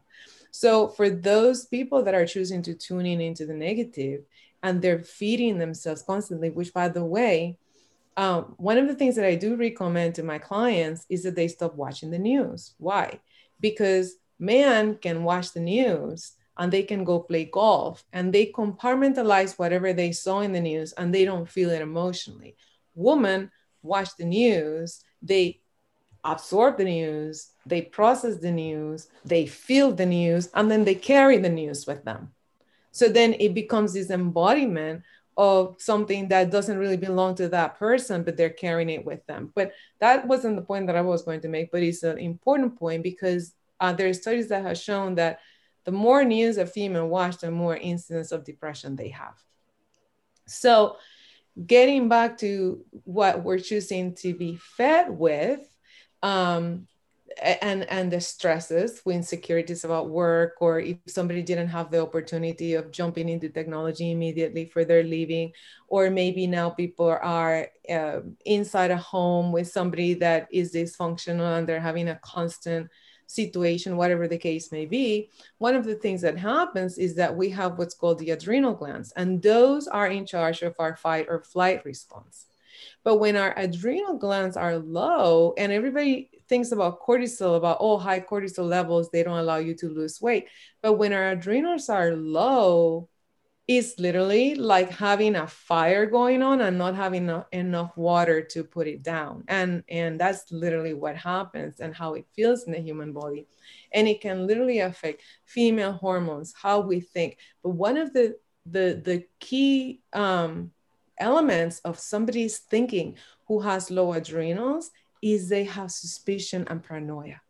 So for those people that are choosing to tune in into the negative and they're feeding themselves constantly, which by the way, um, one of the things that I do recommend to my clients is that they stop watching the news. Why? Because man can watch the news and they can go play golf and they compartmentalize whatever they saw in the news and they don't feel it emotionally. Woman watch the news, they absorb the news, they process the news, they feel the news, and then they carry the news with them. So then it becomes this embodiment of something that doesn't really belong to that person, but they're carrying it with them. But that wasn't the point that I was going to make, but it's an important point because uh, there are studies that have shown that the more news a female watch, the more incidence of depression they have. So getting back to what we're choosing to be fed with, um, and and the stresses insecurities about work or if somebody didn't have the opportunity of jumping into technology immediately for their living or maybe now people are uh, inside a home with somebody that is dysfunctional and they're having a constant situation whatever the case may be one of the things that happens is that we have what's called the adrenal glands and those are in charge of our fight or flight response but when our adrenal glands are low, and everybody thinks about cortisol, about oh, high cortisol levels, they don't allow you to lose weight. But when our adrenals are low, it's literally like having a fire going on and not having enough, water to put it down. And, and that's literally what happens and how it feels in the human body. And it can literally affect female hormones, how we think. But one of the the the key um, elements of somebody's thinking who has low adrenals is they have suspicion and paranoia.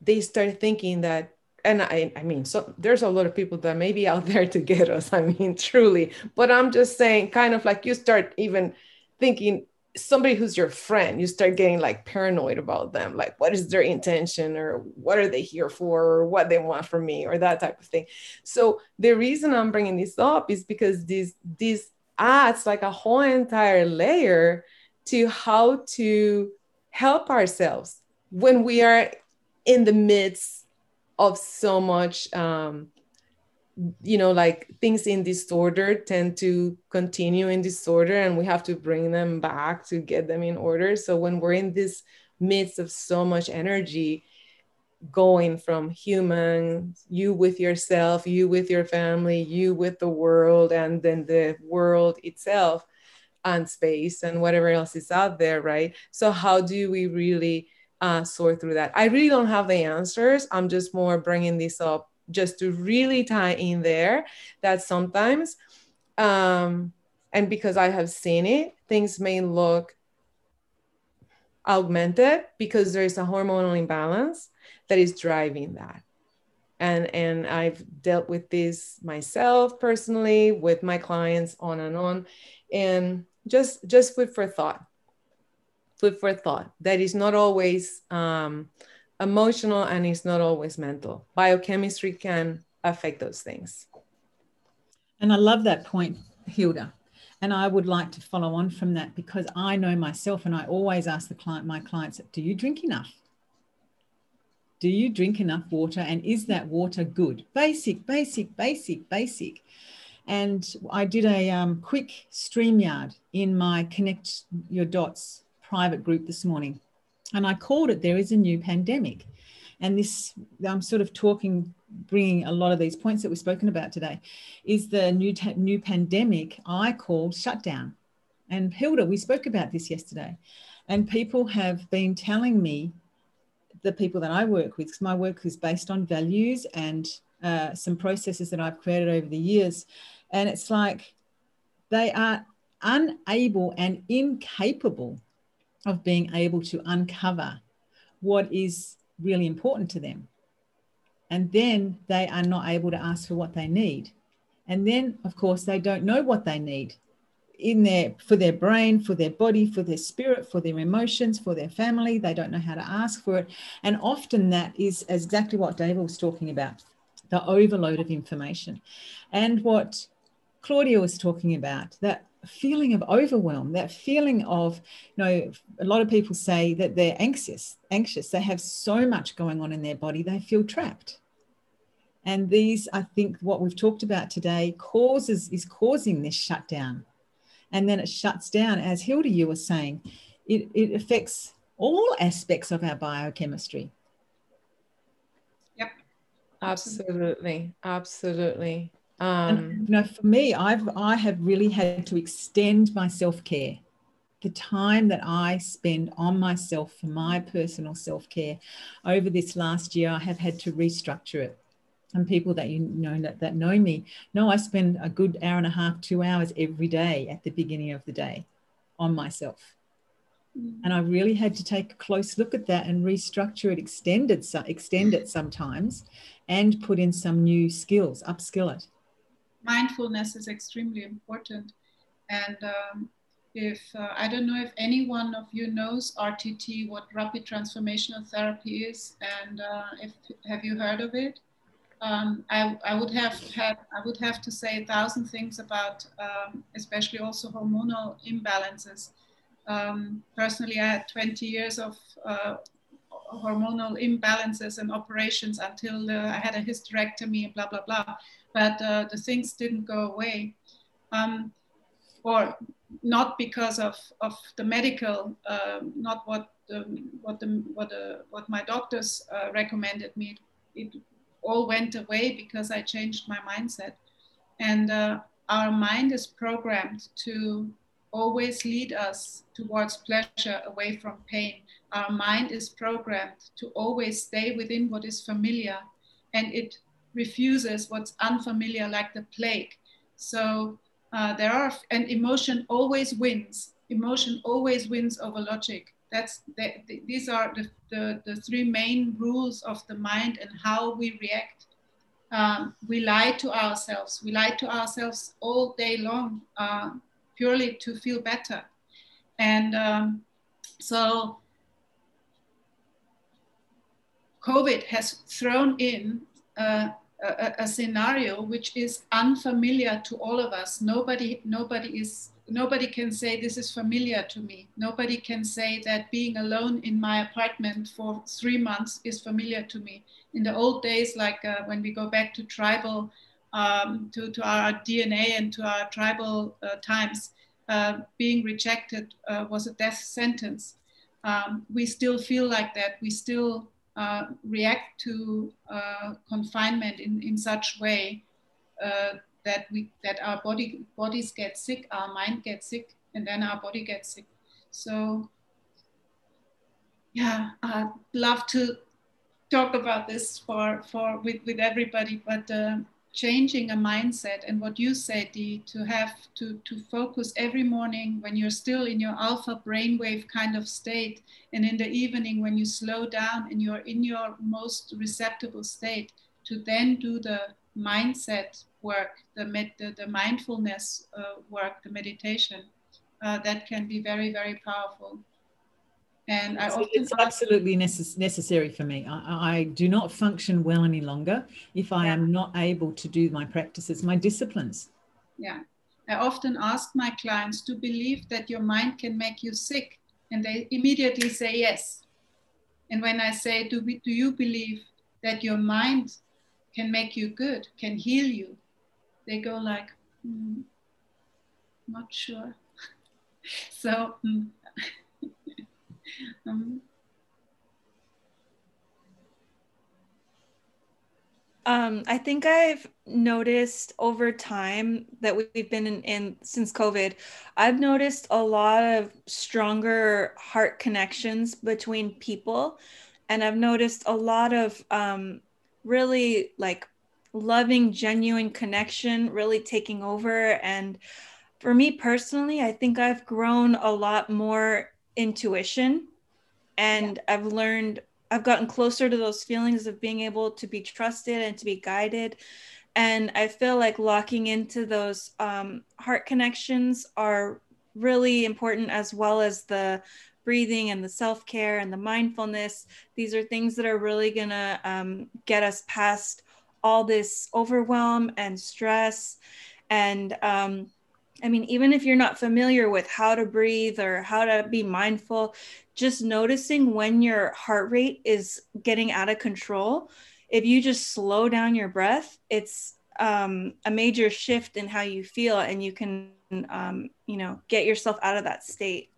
They start thinking that, and I, I mean, so there's a lot of people that may be out there to get us. I mean, truly, but I'm just saying, kind of like you start even thinking somebody who's your friend, you start getting like paranoid about them, like what is their intention or what are they here for or what they want from me or that type of thing. So the reason I'm bringing this up is because this this adds like a whole entire layer to how to help ourselves when we are in the midst of so much um, you know like things in disorder tend to continue in disorder and we have to bring them back to get them in order. So when we're in this midst of so much energy going from human you with yourself you with your family you with the world and then the world itself and space and whatever else is out there right? So how do we really uh, sort through that? I really don't have the answers. I'm just more bringing this up just to really tie in there that sometimes um and because i have seen it things may look augmented because there is a hormonal imbalance that is driving that and and i've dealt with this myself personally with my clients on and on and just just food for thought food for thought that is not always um, emotional and it's not always mental. Biochemistry can affect those things. And I love that point, Hilda. And I would like to follow on from that because I know myself and I always ask the client, my clients, do you drink enough? Do you drink enough water? And is that water good? Basic, basic, basic, basic. And I did a um, quick StreamYard in my Connect Your Dots private group this morning. And I called it There is a New Pandemic. And this, I'm sort of talking, bringing a lot of these points that we've spoken about today, is the new, new pandemic I call shutdown. And Hilda, we spoke about this yesterday. And people have been telling me, the people that I work with, because my work is based on values and uh, some processes that I've created over the years. And it's like they are unable and incapable of being able to uncover what is really important to them. And then they are not able to ask for what they need. And then, of course, they don't know what they need in their for their brain, for their body, for their spirit, for their emotions, for their family. They don't know how to ask for it. And often that is exactly what Dava was talking about the overload of information. And what Claudia was talking about, that feeling of overwhelm, that feeling of, you know, a lot of people say that they're anxious, anxious. They have so much going on in their body, they feel trapped. And these, I think, what we've talked about today causes is causing this shutdown. And then it shuts down, as Hilda, you were saying, it, it affects all aspects of our biochemistry. Yep. Absolutely. Absolutely. Um, and, you know, for me, I've I have really had to extend my self care, the time that I spend on myself for my personal self care. Over this last year, I have had to restructure it. And people that you know that, that know me know I spend a good hour and a half, two hours every day at the beginning of the day on myself. And I really had to take a close look at that and restructure it, extend it, extend it sometimes, and put in some new skills, upskill it mindfulness is extremely important. And um, if uh, I don't know if any one of you knows RTT, what rapid transformational therapy is, and uh, if have you heard of it? Um, I, I, would have had I would have to say a thousand things about, um, especially also hormonal imbalances. Um, personally, I had 20 years of uh, hormonal imbalances and operations until uh, I had a hysterectomy and blah blah blah but uh, the things didn't go away. Um, or not because of, of the medical, uh, not what the, what the, what the, what my doctors uh, recommended me. It all went away because I changed my mindset. And uh, our mind is programmed to always lead us towards pleasure away from pain. Our mind is programmed to always stay within what is familiar and it refuses what's unfamiliar like the plague. So uh, there are, and emotion always wins. Emotion always wins over logic. That's the, the, these are the, the, the, three main rules of the mind and how we react. Um, we lie to ourselves. We lie to ourselves all day long, uh, purely to feel better. And um, so COVID has thrown in uh, a, a, scenario which is unfamiliar to all of us. Nobody, nobody is, nobody can say this is familiar to me. Nobody can say that being alone in my apartment for three months is familiar to me. In the old days, like uh, when we go back to tribal, um, to, to our DNA and to our tribal uh, times, uh, being rejected uh, was a death sentence. Um, we still feel like that. We still uh, react to uh, confinement in, in such way that we that our body bodies get sick, our mind gets sick, and then our body gets sick. So yeah, I'd love to talk about this for for with, with everybody, but uh, changing a mindset and what you said Dee, to have to, to focus every morning when you're still in your alpha brainwave kind of state and in the evening when you slow down and you're in your most receptible state to then do the mindset work the, med, the, the mindfulness uh, work the meditation uh, that can be very very powerful And I So it's absolutely necess- necessary for me. I, I do not function well any longer if I am not able to do my practices, my disciplines. yeah, I often ask my clients to believe that your mind can make you sick, and they immediately say yes. And when I say, do, we, do you believe that your mind can make you good, can heal you? They go like, "Hmm, not sure. so, mm, um, Um, I think I've noticed over time that we- we've been in, in since COVID, I've noticed a lot of stronger heart connections between people. And I've noticed a lot of um, really like loving, genuine connection really taking over. And for me personally, I think I've grown a lot more intuition and I've learned I've gotten closer to those feelings of being able to be trusted and to be guided. And I feel like locking into those um, heart connections are really important, as well as the breathing and the self care and the mindfulness. These are things that are really going to um, get us past all this overwhelm and stress. And um, I mean, even if you're not familiar with how to breathe or how to be mindful, just noticing when your heart rate is getting out of control. If you just slow down your breath, it's um, a major shift in how you feel, and you can, um, you know, get yourself out of that state.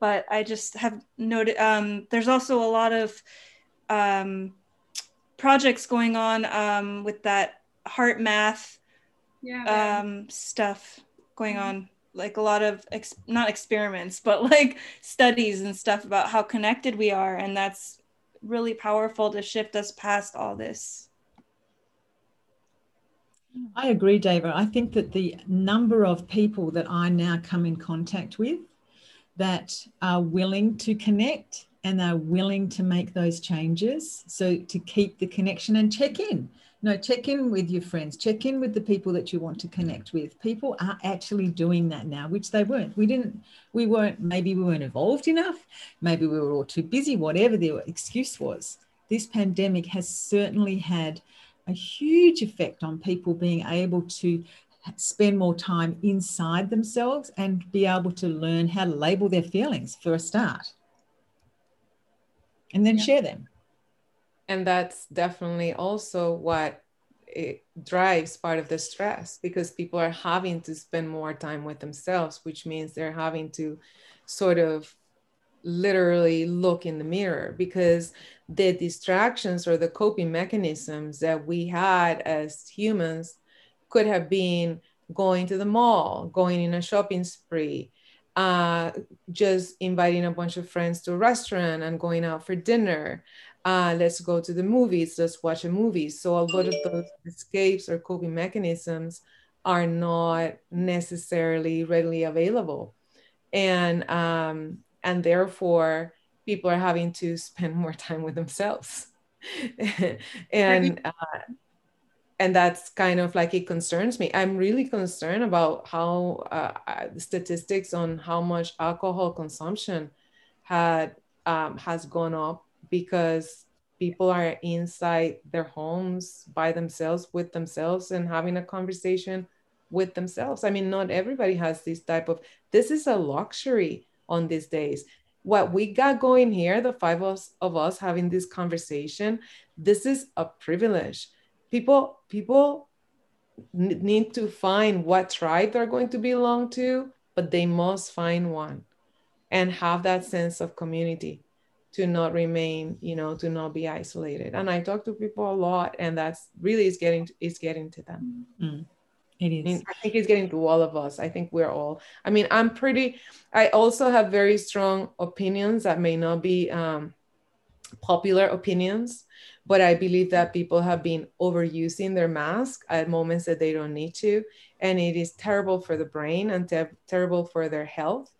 But I just have noted um, there's also a lot of um, projects going on um, with that HeartMath yeah, um, stuff going on. Like a lot of ex- not experiments but like studies and stuff about how connected we are and that's really powerful to shift us past all this. I agree, Dava. I think that the number of people that I now come in contact with that are willing to connect and they're willing to make those changes. So to keep the connection and check in. No, check in with your friends, check in with the people that you want to connect with. People are actually doing that now, which they weren't. We didn't, we weren't, maybe we weren't evolved enough, maybe we were all too busy, whatever the excuse was. This pandemic has certainly had a huge effect on people being able to spend more time inside themselves and be able to learn how to label their feelings for a start and then Yeah. share them. and that's definitely also what it drives part of the stress because people are having to spend more time with themselves which means they're having to sort of literally look in the mirror because the distractions or the coping mechanisms that we had as humans could have been going to the mall going in a shopping spree uh, just inviting a bunch of friends to a restaurant and going out for dinner uh, let's go to the movies, let's watch a movie. So a lot of those escapes or coping mechanisms are not necessarily readily available. And um, and therefore people are having to spend more time with themselves. and uh, and that's kind of like it concerns me. I'm really concerned about how uh, uh, statistics on how much alcohol consumption had um, has gone up because people are inside their homes by themselves with themselves and having a conversation with themselves. I mean, not everybody has this type of this is a luxury on these days. What we got going here, the five of us, of us having this conversation, this is a privilege. People, people need to find what tribe they're going to belong to, but they must find one and have that sense of community to not remain you know to not be isolated. And i talk to people a lot and that's really is getting is getting to them. Mm, it I, mean, I think it's getting to all of us. I think we're all i mean i'm pretty i also have very strong opinions that may not be um, popular opinions but i believe that people have been overusing their mask at moments that they don't need to and it is terrible for the brain and ter- terrible for their health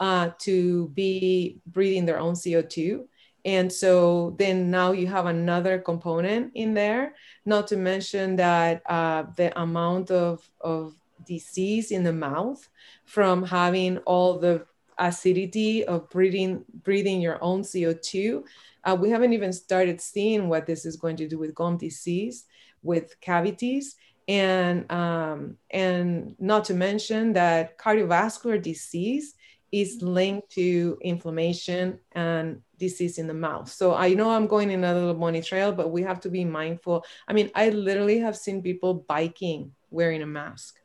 uh, to be breathing their own CO2. And so then now you have another component in there, not to mention that uh, the amount of, of disease in the mouth from having all the acidity of breathing breathing your own CO2. Uh, we haven't even started seeing what this is going to do with gum disease, with cavities, and um, and not to mention that cardiovascular disease is linked to inflammation and disease in the mouth. So I know I'm going in a little bunny trail, but we have to be mindful. I mean, I literally have seen people biking wearing a mask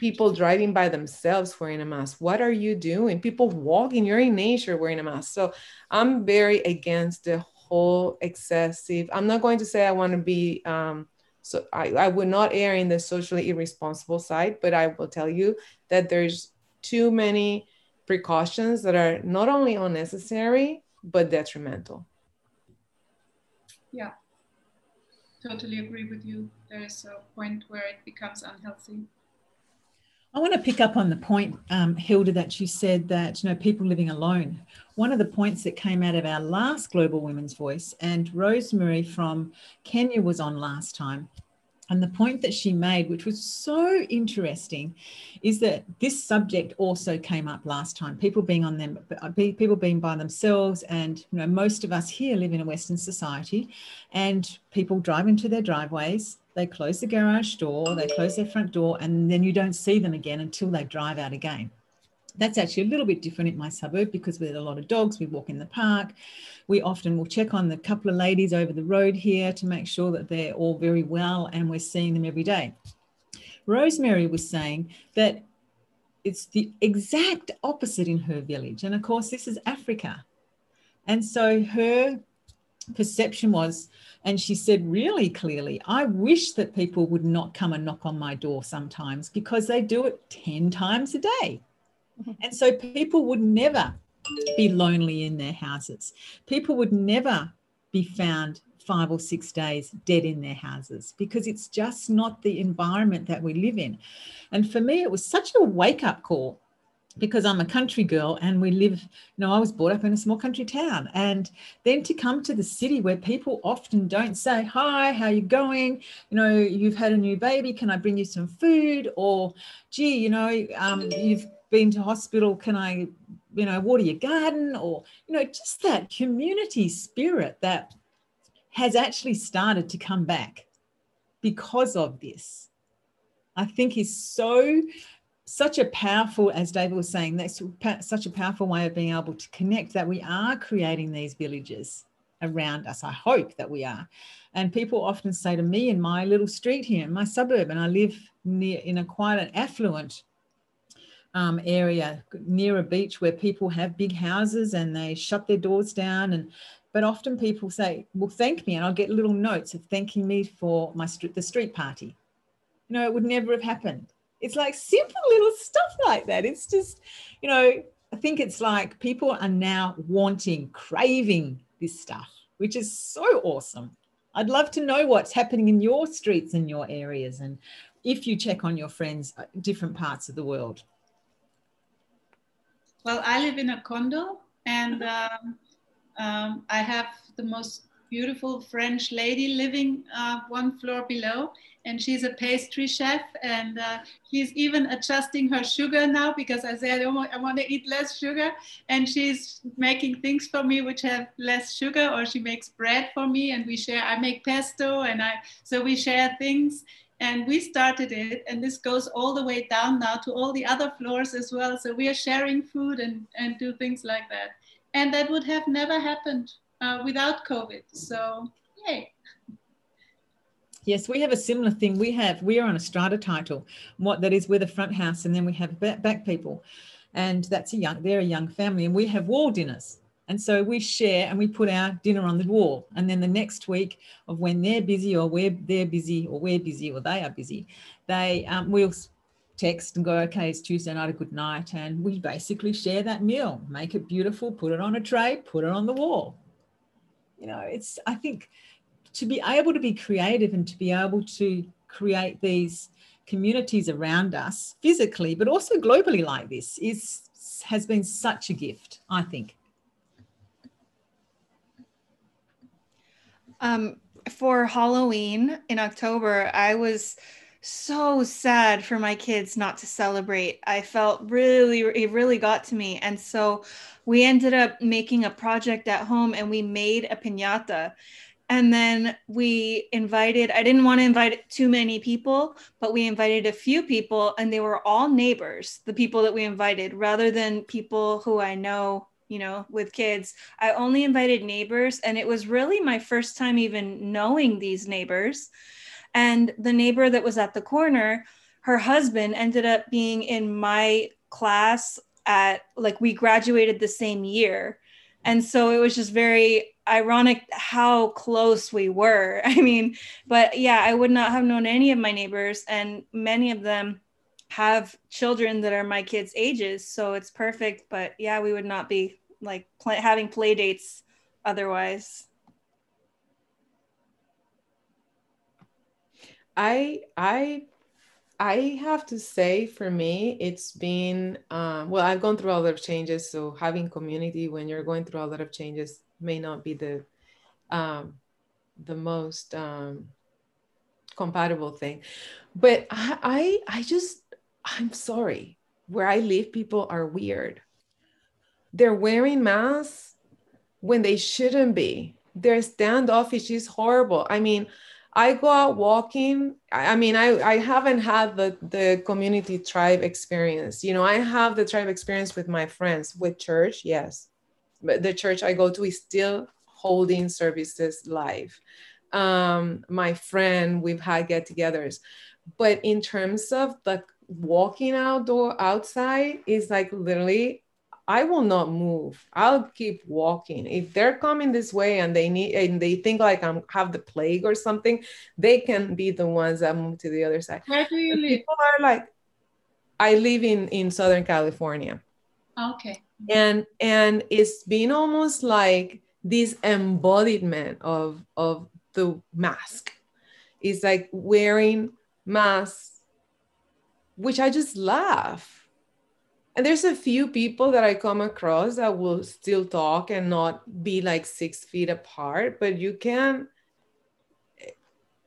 people driving by themselves wearing a mask. What are you doing? People walking, you're in nature wearing a mask. So I'm very against the whole excessive. I'm not going to say I want to be, um, so I, I would not err in the socially irresponsible side, but I will tell you that there's too many precautions that are not only unnecessary, but detrimental. Yeah, totally agree with you. There is a point where it becomes unhealthy. I want to pick up on the point, um, Hilda, that you said that you know people living alone. One of the points that came out of our last Global Women's Voice, and Rosemary from Kenya was on last time, and the point that she made, which was so interesting, is that this subject also came up last time. People being on them, people being by themselves, and you know most of us here live in a Western society, and people drive into their driveways they close the garage door, they close their front door, and then you don't see them again until they drive out again. That's actually a little bit different in my suburb because with a lot of dogs, we walk in the park. We often will check on the couple of ladies over the road here to make sure that they're all very well and we're seeing them every day. Rosemary was saying that it's the exact opposite in her village. And of course, this is Africa. And so her perception was and she said really clearly, I wish that people would not come and knock on my door sometimes because they do it 10 times a day. Mm-hmm. And so people would never be lonely in their houses. People would never be found five or six days dead in their houses because it's just not the environment that we live in. And for me, it was such a wake up call because I'm a country girl and we live, you know, I was brought up in a small country town. And then to come to the city where people often don't say, Hi, how you going? You know, you've had a new baby, can I bring you some food? Or gee, you know, um, you've been to hospital, can I, you know, water your garden? Or, you know, just that community spirit that has actually started to come back because of this. I think is so such a powerful, as David was saying, that's such a powerful way of being able to connect that we are creating these villages around us. I hope that we are. And people often say to me in my little street here, in my suburb, and I live near in a quite an affluent um, area near a beach where people have big houses and they shut their doors down and but often people say well thank me and i'll get little notes of thanking me for my the street party you know it would never have happened it's like simple little stuff like that. It's just, you know, I think it's like people are now wanting, craving this stuff, which is so awesome. I'd love to know what's happening in your streets and your areas and if you check on your friends uh, different parts of the world. Well, I live in a condo and um, um, I have the most beautiful French lady living uh, one floor below. And she's a pastry chef and uh, she's even adjusting her sugar now because I said oh, I want to eat less sugar. And she's making things for me which have less sugar or she makes bread for me and we share I make pesto and I so we share things. And we started it and this goes all the way down now to all the other floors as well. So we are sharing food and and do things like that. And that would have never happened uh, without covid so yay Yes, we have a similar thing. We have we are on a strata title. What that is, we're the front house, and then we have back people, and that's a young. They're a young family, and we have wall dinners. And so we share and we put our dinner on the wall. And then the next week of when they're busy or we're they're busy or we're busy or they are busy, they um, we'll text and go, okay, it's Tuesday night, a good night. And we basically share that meal, make it beautiful, put it on a tray, put it on the wall. You know, it's I think to be able to be creative and to be able to create these communities around us physically but also globally like this is has been such a gift i think. Um, for halloween in october i was so sad for my kids not to celebrate. I felt really, it really got to me. And so we ended up making a project at home and we made a pinata. And then we invited, I didn't want to invite too many people, but we invited a few people and they were all neighbors, the people that we invited, rather than people who I know you know, with kids. I only invited neighbors, and it was really my first time even knowing these neighbors. And the neighbor that was at the corner, her husband ended up being in my class at like we graduated the same year. And so it was just very ironic how close we were. I mean, but yeah, I would not have known any of my neighbors, and many of them have children that are my kids' ages. So it's perfect. But yeah, we would not be like play, having play dates otherwise. I I I have to say for me it's been um, well I've gone through a lot of changes so having community when you're going through a lot of changes may not be the um, the most um, compatible thing. But I, I I just I'm sorry. Where I live people are weird. They're wearing masks when they shouldn't be. They're standoffish is horrible. I mean I go out walking. I mean, I, I haven't had the, the community tribe experience. You know, I have the tribe experience with my friends, with church, yes. But the church I go to is still holding services live. Um, my friend, we've had get togethers. But in terms of the walking outdoor outside, is like literally I will not move. I'll keep walking. If they're coming this way and they need and they think like I'm have the plague or something, they can be the ones that move to the other side. Where do you live? People are like, I live in in Southern California. Okay. And and it's been almost like this embodiment of of the mask. It's like wearing masks, which I just laugh and there's a few people that I come across that will still talk and not be like six feet apart, but you can,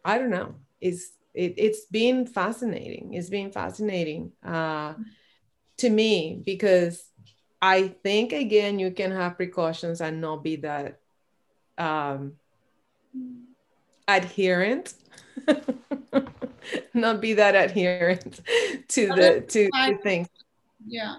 I don't know. It's it, it's been fascinating. It's been fascinating uh, to me because I think again you can have precautions and not be that um, adherent. not be that adherent to the to, to things yeah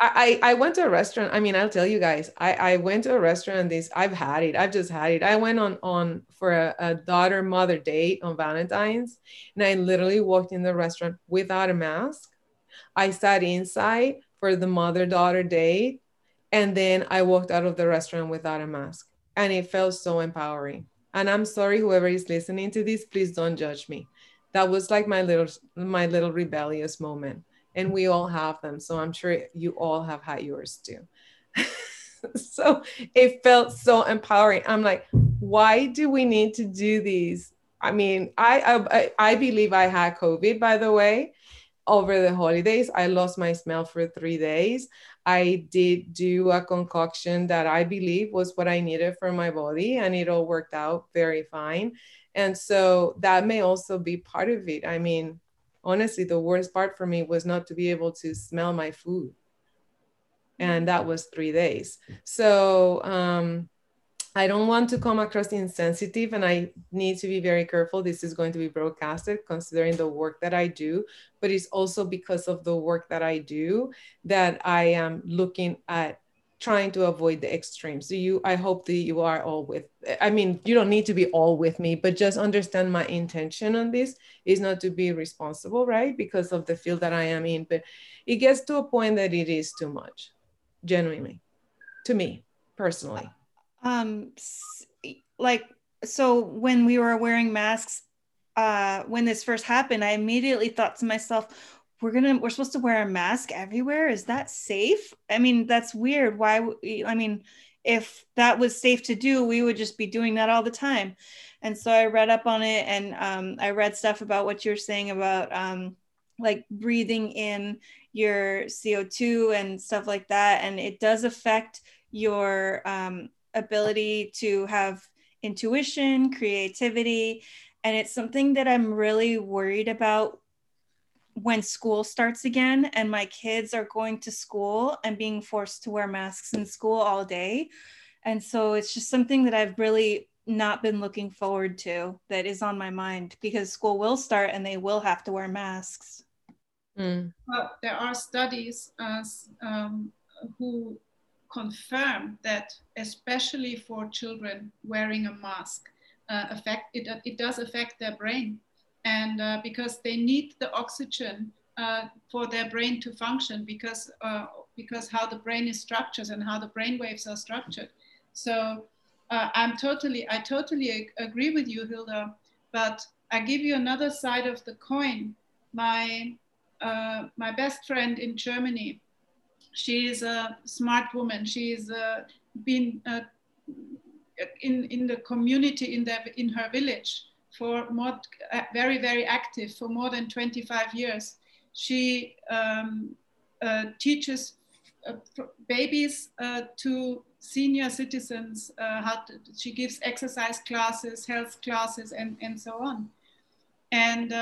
I, I went to a restaurant. I mean, I'll tell you guys, I, I went to a restaurant. This I've had it. I've just had it. I went on on for a, a daughter mother date on Valentine's, and I literally walked in the restaurant without a mask. I sat inside for the mother daughter date, and then I walked out of the restaurant without a mask, and it felt so empowering. And I'm sorry, whoever is listening to this, please don't judge me. That was like my little my little rebellious moment and we all have them. So I'm sure you all have had yours too. so it felt so empowering. I'm like, why do we need to do these? I mean, I, I I believe I had COVID, by the way, over the holidays. I lost my smell for three days. I did do a concoction that I believe was what I needed for my body, and it all worked out very fine. And so that may also be part of it. I mean, honestly, the worst part for me was not to be able to smell my food. And that was three days. So um, I don't want to come across insensitive and I need to be very careful. This is going to be broadcasted considering the work that I do, but it's also because of the work that I do that I am looking at trying to avoid the extremes. So you, I hope that you are all with, I mean, you don't need to be all with me, but just understand my intention on this is not to be responsible, right? Because of the field that I am in, but it gets to a point that it is too much, genuinely, to me personally. Um, like, so when we were wearing masks, uh, when this first happened, I immediately thought to myself, we're gonna we're supposed to wear a mask everywhere? Is that safe? I mean that's weird. Why i mean if that was safe to do we would just be doing that all the time. And so i read up on it and um, i read stuff about what you're saying about um, like breathing in your co2 and stuff like that. And it does affect your um, ability to have intuition creativity. And it's something that I'm really worried about when school starts again and my kids are going to school and being forced to wear masks in school all day. And so it's just something that I've really not been looking forward to that is on my mind because school will start and they will have to wear masks. Mm. Well, there are studies uh, um, who confirm that, especially for children, wearing a mask uh, affect it. It does affect their brain and uh, because they need the oxygen uh, for their brain to function because uh, because how the brain is structured and how the brain waves are structured. So uh, I'm totally I totally ag agree with you, Hilda. But I give you another side of the coin. My uh, my best friend in Germany, she is a smart woman. She's uh, been in in the community in their in her village for more, uh, very, very active for more than 25 years. She um, uh, teaches uh, babies uh, to senior citizens how to, she gives exercise classes, health classes, and, and so on. And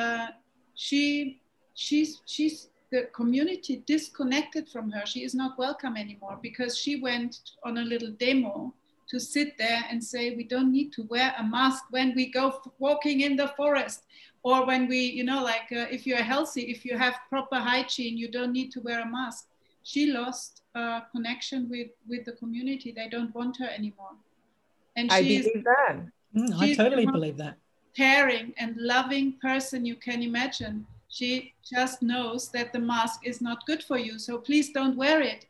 she, she's, she's the community disconnected from her. She is not welcome anymore because she went on a little demo to sit there and say we don't need to wear a mask when we go walking in the forest or when we you know like uh, if you're healthy if you have proper hygiene you don't need to wear a mask. She lost uh, connection with with the community. They don't want her anymore. And i believe that. Mm, i totally believe that. caring and loving person you can imagine. She just knows that the mask is not good for you. So please don't wear it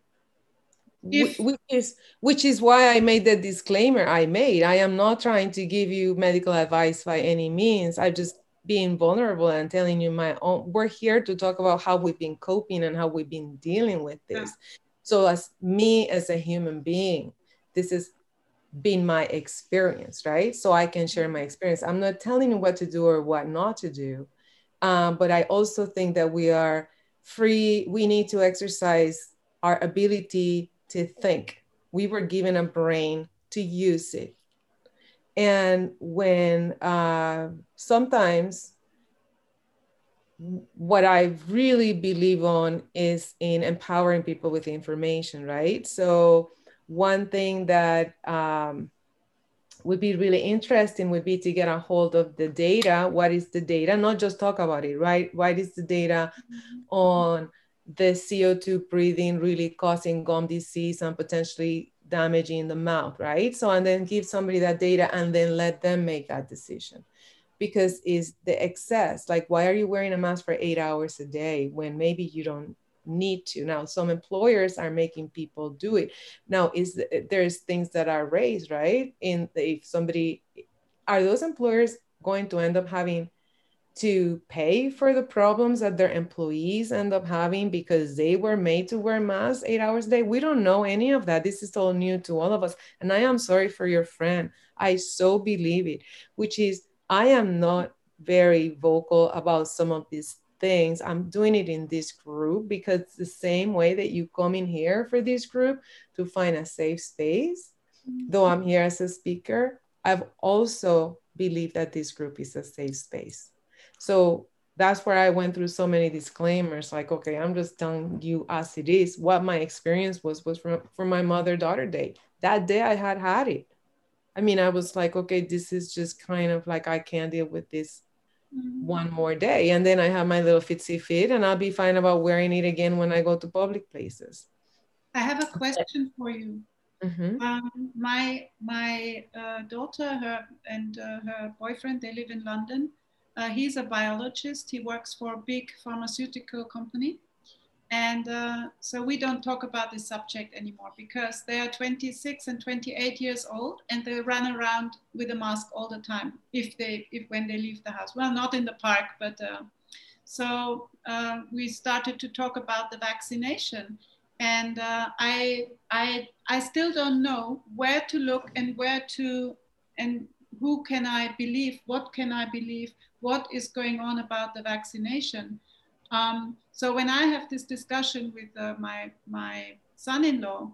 if, which is which is why I made the disclaimer I made. I am not trying to give you medical advice by any means. I'm just being vulnerable and telling you my own. We're here to talk about how we've been coping and how we've been dealing with this. Yeah. So as me as a human being, this has been my experience, right? So I can share my experience. I'm not telling you what to do or what not to do, um, but I also think that we are free. We need to exercise our ability to think. We were given a brain to use it. And when uh, sometimes what I really believe on is in empowering people with information, right? So one thing that um, would be really interesting would be to get a hold of the data. What is the data? Not just talk about it, right? What is the data on the CO2 breathing really causing gum disease and potentially damaging the mouth, right? So, and then give somebody that data and then let them make that decision. Because is the excess like why are you wearing a mask for eight hours a day when maybe you don't need to? Now some employers are making people do it. Now is there's things that are raised right? In the, if somebody are those employers going to end up having to pay for the problems that their employees end up having because they were made to wear masks eight hours a day. We don't know any of that. This is all new to all of us. And I am sorry for your friend. I so believe it, which is I am not very vocal about some of these things. I'm doing it in this group because the same way that you come in here for this group to find a safe space. Though I'm here as a speaker, I've also believed that this group is a safe space so that's where I went through so many disclaimers like, okay, I'm just telling you as it is. What my experience was was from, for my mother daughter day. That day I had had it. I mean, I was like, okay, this is just kind of like I can't deal with this mm-hmm. one more day. And then I have my little fitsy fit and I'll be fine about wearing it again when I go to public places. I have a question for you. Mm-hmm. Um, my my uh, daughter, her and uh, her boyfriend, they live in London uh, he's a biologist. He works for a big pharmaceutical company. And uh, so we don't talk about this subject anymore because they are 26 and 28 years old and they run around with a mask all the time if they, if when they leave the house. Well, not in the park, but uh, so uh, we started to talk about the vaccination. And uh, I, I, I still don't know where to look and where to, and who can I believe? What can I believe? what is going on about the vaccination. Um, so when I have this discussion with uh, my, my son-in-law,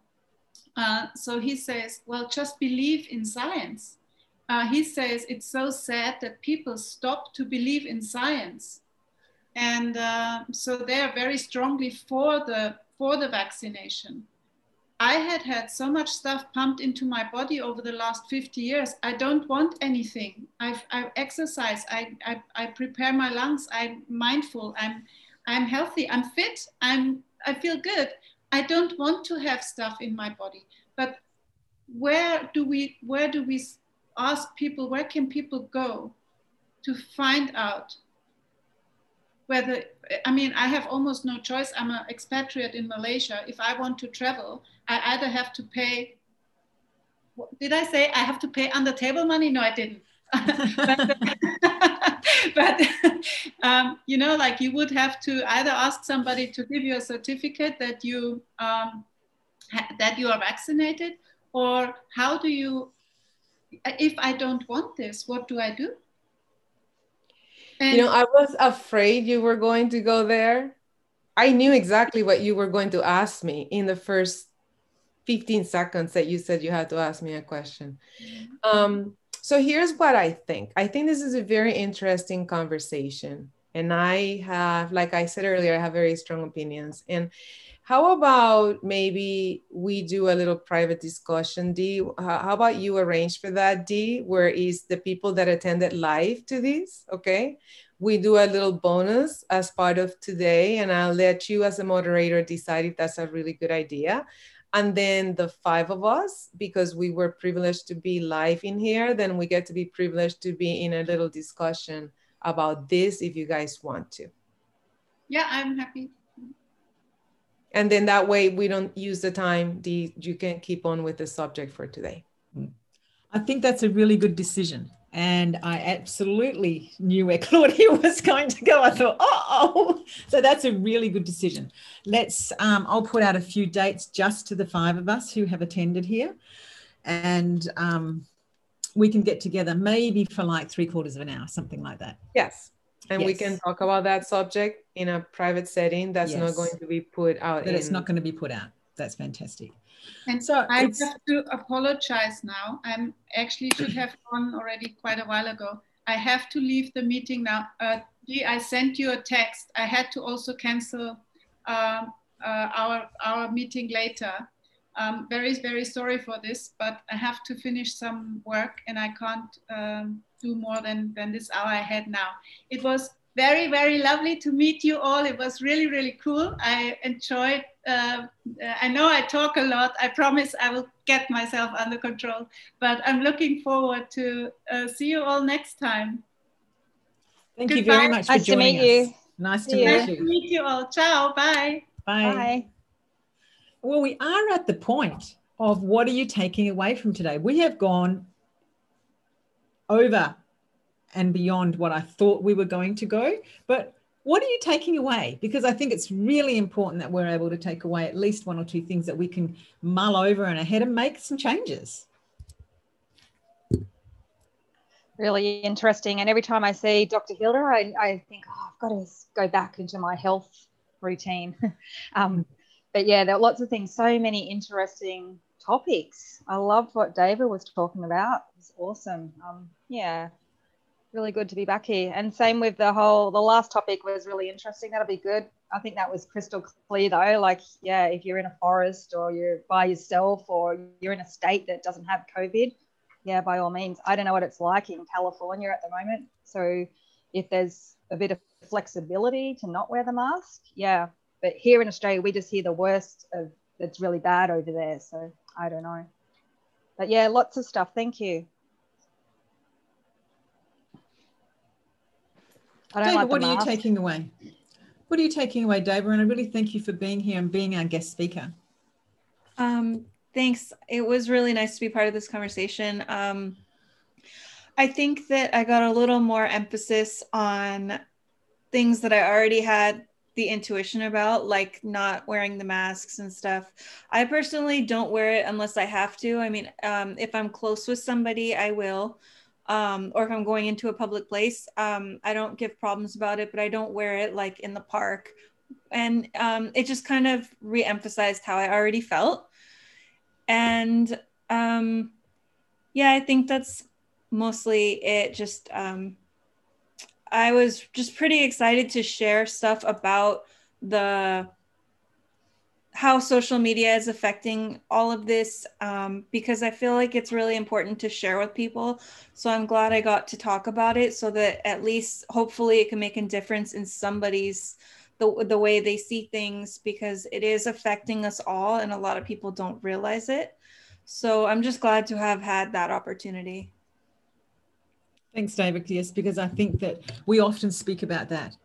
uh, so he says, well, just believe in science. uh, he says it's so sad that people stop to believe in science, and uh, so they are very strongly for the for the vaccination. I had had so much stuff pumped into my body over the last 50 years. I don't want anything. I've, I exercise. I, I, I prepare my lungs. I'm mindful. I'm, I'm healthy. I'm fit. I'm, I feel good. I don't want to have stuff in my body. But where do we, where do we ask people, where can people go to find out whether, I mean, I have almost no choice. I'm an expatriate in Malaysia. If I want to travel, I either have to pay, did I say I have to pay under table money? No, I didn't. but, but um, you know, like you would have to either ask somebody to give you a certificate that you um, that you are vaccinated, or how do you? If I don't want this, what do I do? And you know, I was afraid you were going to go there. I knew exactly what you were going to ask me in the first 15 seconds that you said you had to ask me a question. Um, so here's what I think. I think this is a very interesting conversation. And I have, like I said earlier, I have very strong opinions. And how about maybe we do a little private discussion, Dee? How about you arrange for that, Dee, where is the people that attended live to this? Okay. We do a little bonus as part of today, and I'll let you as a moderator decide if that's a really good idea and then the five of us because we were privileged to be live in here then we get to be privileged to be in a little discussion about this if you guys want to yeah i'm happy and then that way we don't use the time the you can keep on with the subject for today i think that's a really good decision and I absolutely knew where Claudia was going to go. I thought, oh, so that's a really good decision. Let's, um, I'll put out a few dates just to the five of us who have attended here, and um, we can get together maybe for like three quarters of an hour, something like that. Yes. And yes. we can talk about that subject in a private setting that's yes. not going to be put out. That in... it's not going to be put out. That's fantastic. And so I have to apologize now. i'm actually should have gone already quite a while ago. I have to leave the meeting now. Uh, I sent you a text. I had to also cancel um, uh, our, our meeting later. Um, very, very sorry for this, but I have to finish some work and I can't um, do more than, than this hour I had now. It was very, very lovely to meet you all. It was really, really cool. I enjoyed uh, I know I talk a lot. I promise I will get myself under control. But I'm looking forward to uh, see you all next time. Thank Goodbye. you very much for nice joining to meet us. You. Nice to meet you. Nice to meet you all. Ciao. Bye. Bye. Bye. Well, we are at the point of what are you taking away from today? We have gone over and beyond what I thought we were going to go, but what are you taking away? Because I think it's really important that we're able to take away at least one or two things that we can mull over and ahead and make some changes. Really interesting. And every time I see Dr. Hilda, I, I think, oh, I've got to go back into my health routine. um, but yeah, there are lots of things, so many interesting topics. I loved what David was talking about. Awesome. Um, yeah, really good to be back here. And same with the whole, the last topic was really interesting. That'll be good. I think that was crystal clear though. Like, yeah, if you're in a forest or you're by yourself or you're in a state that doesn't have COVID, yeah, by all means. I don't know what it's like in California at the moment. So if there's a bit of flexibility to not wear the mask, yeah. But here in Australia, we just hear the worst of it's really bad over there. So I don't know. But yeah, lots of stuff. Thank you. David, like what are you taking away? What are you taking away, David? And I really thank you for being here and being our guest speaker. Um, thanks. It was really nice to be part of this conversation. Um, I think that I got a little more emphasis on things that I already had the intuition about, like not wearing the masks and stuff. I personally don't wear it unless I have to. I mean, um, if I'm close with somebody, I will um, or if I'm going into a public place, um, I don't give problems about it, but I don't wear it like in the park. And um, it just kind of re-emphasized how I already felt. And um, yeah, I think that's mostly it just um, I was just pretty excited to share stuff about the how social media is affecting all of this um, because I feel like it's really important to share with people. So I'm glad I got to talk about it so that at least hopefully it can make a difference in somebody's the, the way they see things because it is affecting us all and a lot of people don't realize it. So I'm just glad to have had that opportunity. Thanks, David. Yes, because I think that we often speak about that.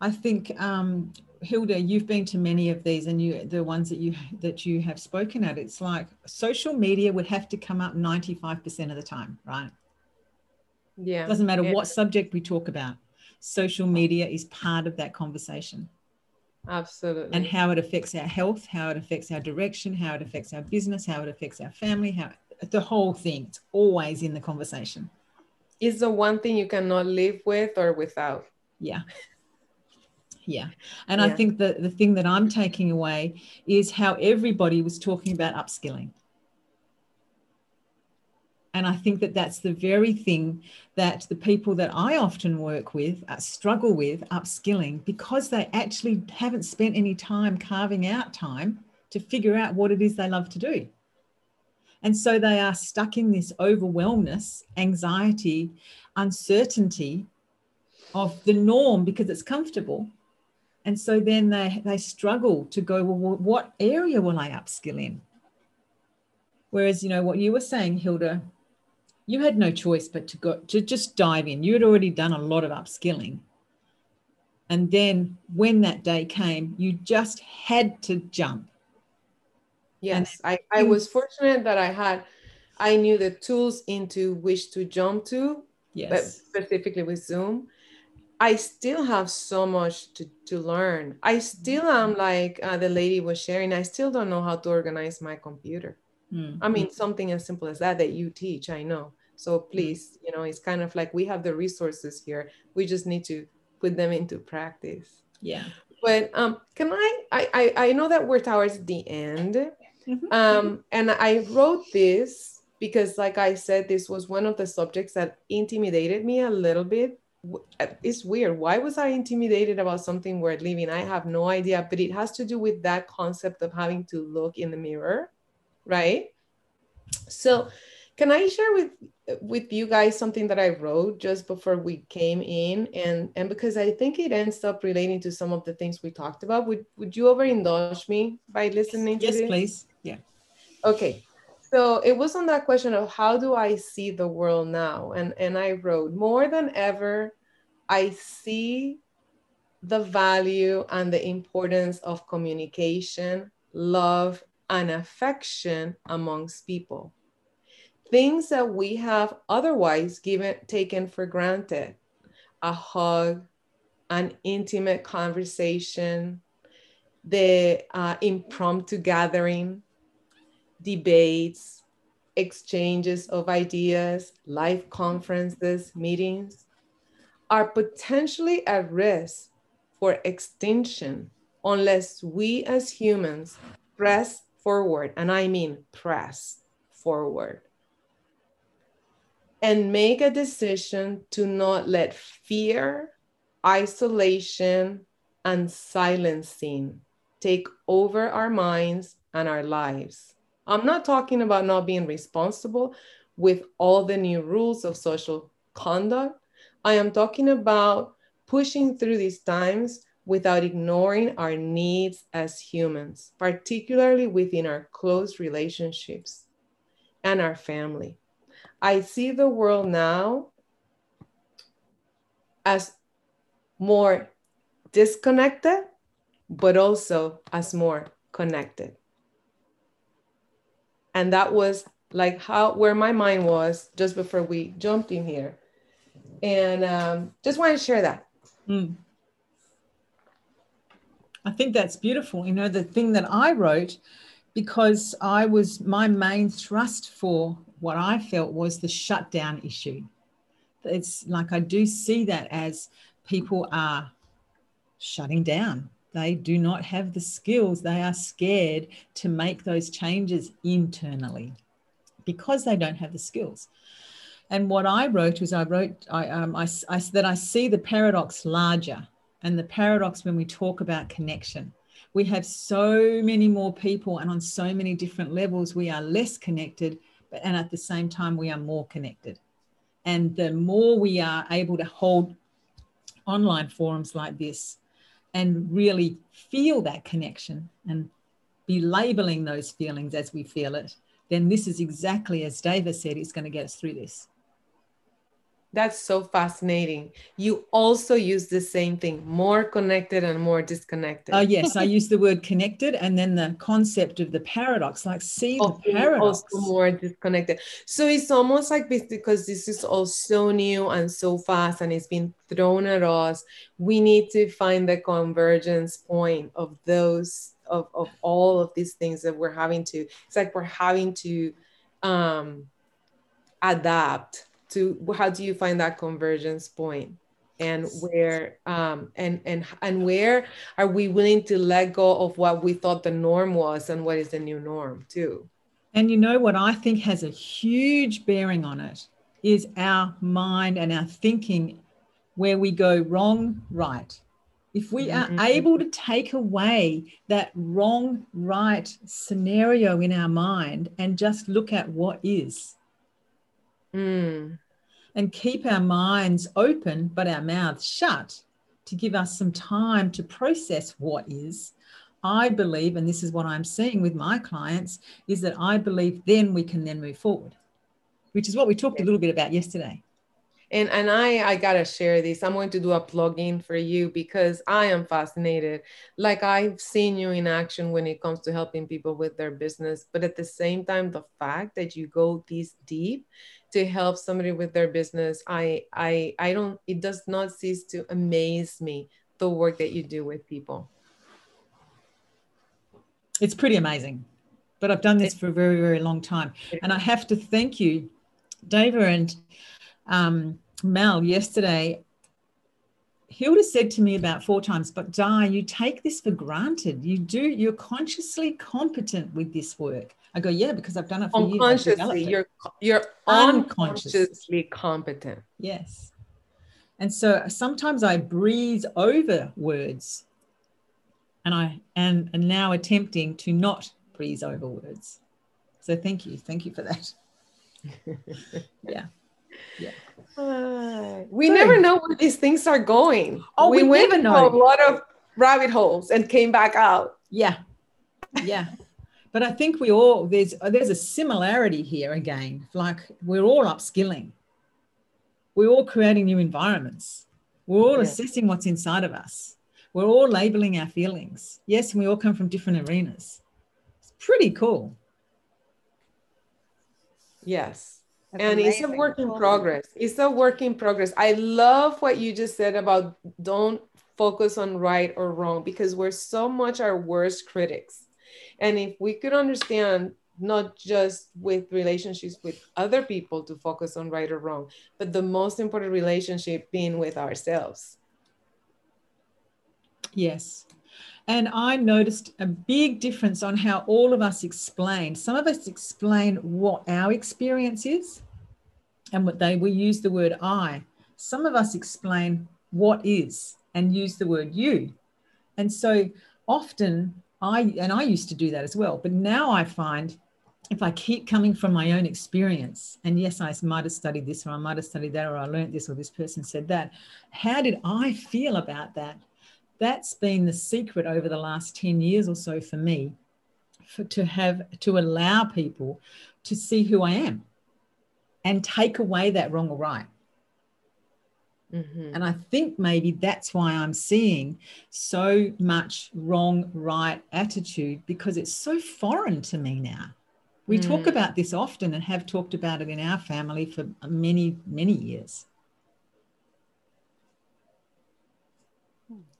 I think um, Hilda, you've been to many of these, and you the ones that you that you have spoken at. It's like social media would have to come up ninety five percent of the time, right? Yeah. Doesn't matter yeah. what subject we talk about. Social media is part of that conversation. Absolutely. And how it affects our health, how it affects our direction, how it affects our business, how it affects our family, how the whole thing. It's always in the conversation. Is the one thing you cannot live with or without. Yeah. Yeah. And Yeah. I think that the thing that I'm taking away is how everybody was talking about upskilling. And I think that that's the very thing that the people that I often work with uh, struggle with upskilling because they actually haven't spent any time carving out time to figure out what it is they love to do. And so they are stuck in this overwhelmness, anxiety, uncertainty of the norm because it's comfortable. And so then they, they struggle to go, well, what area will I upskill in? Whereas, you know, what you were saying, Hilda, you had no choice but to go to just dive in. You had already done a lot of upskilling. And then when that day came, you just had to jump. Yes, I, I was fortunate that I had, I knew the tools into which to jump to, but Yes. specifically with Zoom. I still have so much to, to learn. I still am like uh, the lady was sharing, I still don't know how to organize my computer. Mm. I mean, something as simple as that that you teach, I know. So please, you know, it's kind of like we have the resources here. We just need to put them into practice. Yeah. But um, can I, I, I know that we're towards the end. Mhm. Um, and I wrote this because, like I said, this was one of the subjects that intimidated me a little bit. Uh, It's weird. Why was I intimidated about something worth living? I have no idea, but it has to do with that concept of having to look in the mirror, right? So, can I share with with you guys something that I wrote just before we came in, and and because I think it ends up relating to some of the things we talked about. Would would you overindulge me by listening to Yes, this? please. Yeah. Okay. So it was on that question of how do I see the world now? And and I wrote more than ever, I see the value and the importance of communication, love, and affection amongst people. Things that we have otherwise given taken for granted. A hug, an intimate conversation, the uh, impromptu gathering, debates, exchanges of ideas, live conferences, meetings are potentially at risk for extinction unless we as humans press forward, and I mean press forward, and make a decision to not let fear, isolation, and silencing take over our minds and our lives. I'm not talking about not being responsible with all the new rules of social conduct. I am talking about pushing through these times without ignoring our needs as humans, particularly within our close relationships and our family. I see the world now as more disconnected, but also as more connected. And that was like how where my mind was just before we jumped in here. And um, just want to share that. Mm. I think that's beautiful. You know, the thing that I wrote, because I was my main thrust for what I felt was the shutdown issue. It's like I do see that as people are shutting down. They do not have the skills. They are scared to make those changes internally because they don't have the skills. And what I wrote was I wrote I, um, I, I that I see the paradox larger, and the paradox when we talk about connection. We have so many more people, and on so many different levels, we are less connected, but and at the same time, we are more connected. And the more we are able to hold online forums like this and really feel that connection and be labeling those feelings as we feel it, then this is exactly as David said, it's going to get us through this. That's so fascinating. You also use the same thing, more connected and more disconnected. Oh, uh, yes. I use the word connected and then the concept of the paradox, like see the paradox. Also more disconnected. So it's almost like because this is all so new and so fast and it's been thrown at us, we need to find the convergence point of those, of, of all of these things that we're having to, it's like we're having to um, adapt to how do you find that convergence point? And where um, and and and where are we willing to let go of what we thought the norm was and what is the new norm too? And you know what i think has a huge bearing on it is our mind and our thinking where we go wrong right. If we are mm-hmm. able to take away that wrong right scenario in our mind and just look at what is Mm. And keep our minds open, but our mouths shut to give us some time to process what is. I believe, and this is what I'm seeing with my clients, is that I believe then we can then move forward, which is what we talked a little bit about yesterday and and i i gotta share this i'm going to do a plug-in for you because i am fascinated. Like i've seen you in action when it comes to helping people with their business but at the same time the fact that you go this deep to help somebody with their business i i i don't it does not cease to amaze me the work that you do with people. It's pretty amazing but i've done this for a very very long time. And i have to thank you Dava and um, Mel yesterday, Hilda said to me about four times, but Dee, you take this for granted. You do, you're consciously competent with this work. I go, yeah, because I've done it for unconsciously, years. You're you're unconsciously competent. Yes. And so sometimes I breeze over words and I and, and now attempting to not breeze over words. So thank you. Thank you for that. yeah. Yeah. Uh, we never know where these things are going. Oh, we, we went know. a lot of rabbit holes and came back out. Yeah. Yeah. but I think we all there's there's a similarity here again. Like we're all upskilling. We're all creating new environments. We're all yeah. assessing what's inside of us. We're all labeling our feelings. Yes, and we all come from different arenas. It's pretty cool. Yes and it's a work in progress. It's a work in progress. I love what you just said about don't focus on right or wrong because we're so much our worst critics. And if we could understand not just with relationships with other people to focus on right or wrong, but the most important relationship being with ourselves. Yes. And I noticed a big difference on how all of us explain. Some of us explain what our experience is, and what they we use the word I. Some of us explain what is and use the word you. And so often I and I used to do that as well, but now I find if I keep coming from my own experience, and yes, I might have studied this, or I might have studied that, or I learned this, or this person said that. How did I feel about that? That's been the secret over the last 10 years or so for me, for, to have to allow people to see who I am and take away that wrong or right. Mm-hmm. And I think maybe that's why I'm seeing so much wrong, right attitude because it's so foreign to me now. We mm. talk about this often and have talked about it in our family for many, many years.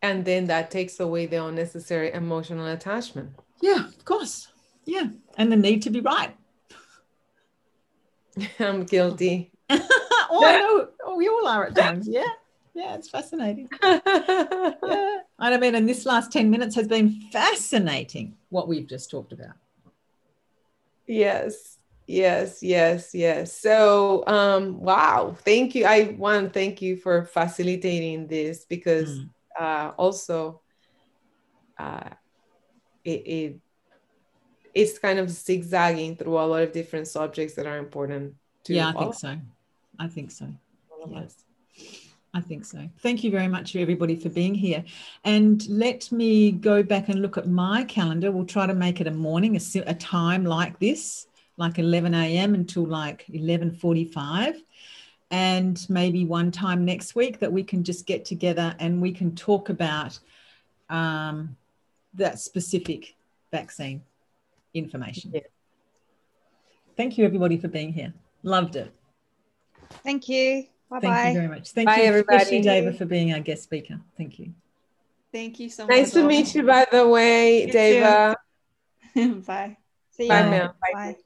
And then that takes away the unnecessary emotional attachment. Yeah, of course. Yeah. And the need to be right. I'm guilty. oh, I know. Oh, we all are at times. Yeah. Yeah, it's fascinating. yeah. I mean, and this last 10 minutes has been fascinating what we've just talked about. Yes. Yes, yes, yes. So, um, wow, thank you. I want to thank you for facilitating this because Mm. Uh, also uh, it, it it's kind of zigzagging through a lot of different subjects that are important to Yeah, I think so. I think so. yeah. I think so. Thank you very much, everybody, for being here. And let me go back and look at my calendar. We'll try to make it a morning, a, a time like this, like 11 a.m. until like 11:45, and maybe one time next week that we can just get together and we can talk about um, that specific vaccine information. Yeah. Thank you, everybody, for being here. Loved it. Thank you. Bye Thank bye. you very much. Thank Bye, you, especially everybody. David, for being our guest speaker. Thank you. Thank you so much. Nice to meet you, by the way, You too. Dava. you. Bye. See Bye ya. now. Bye. Bye.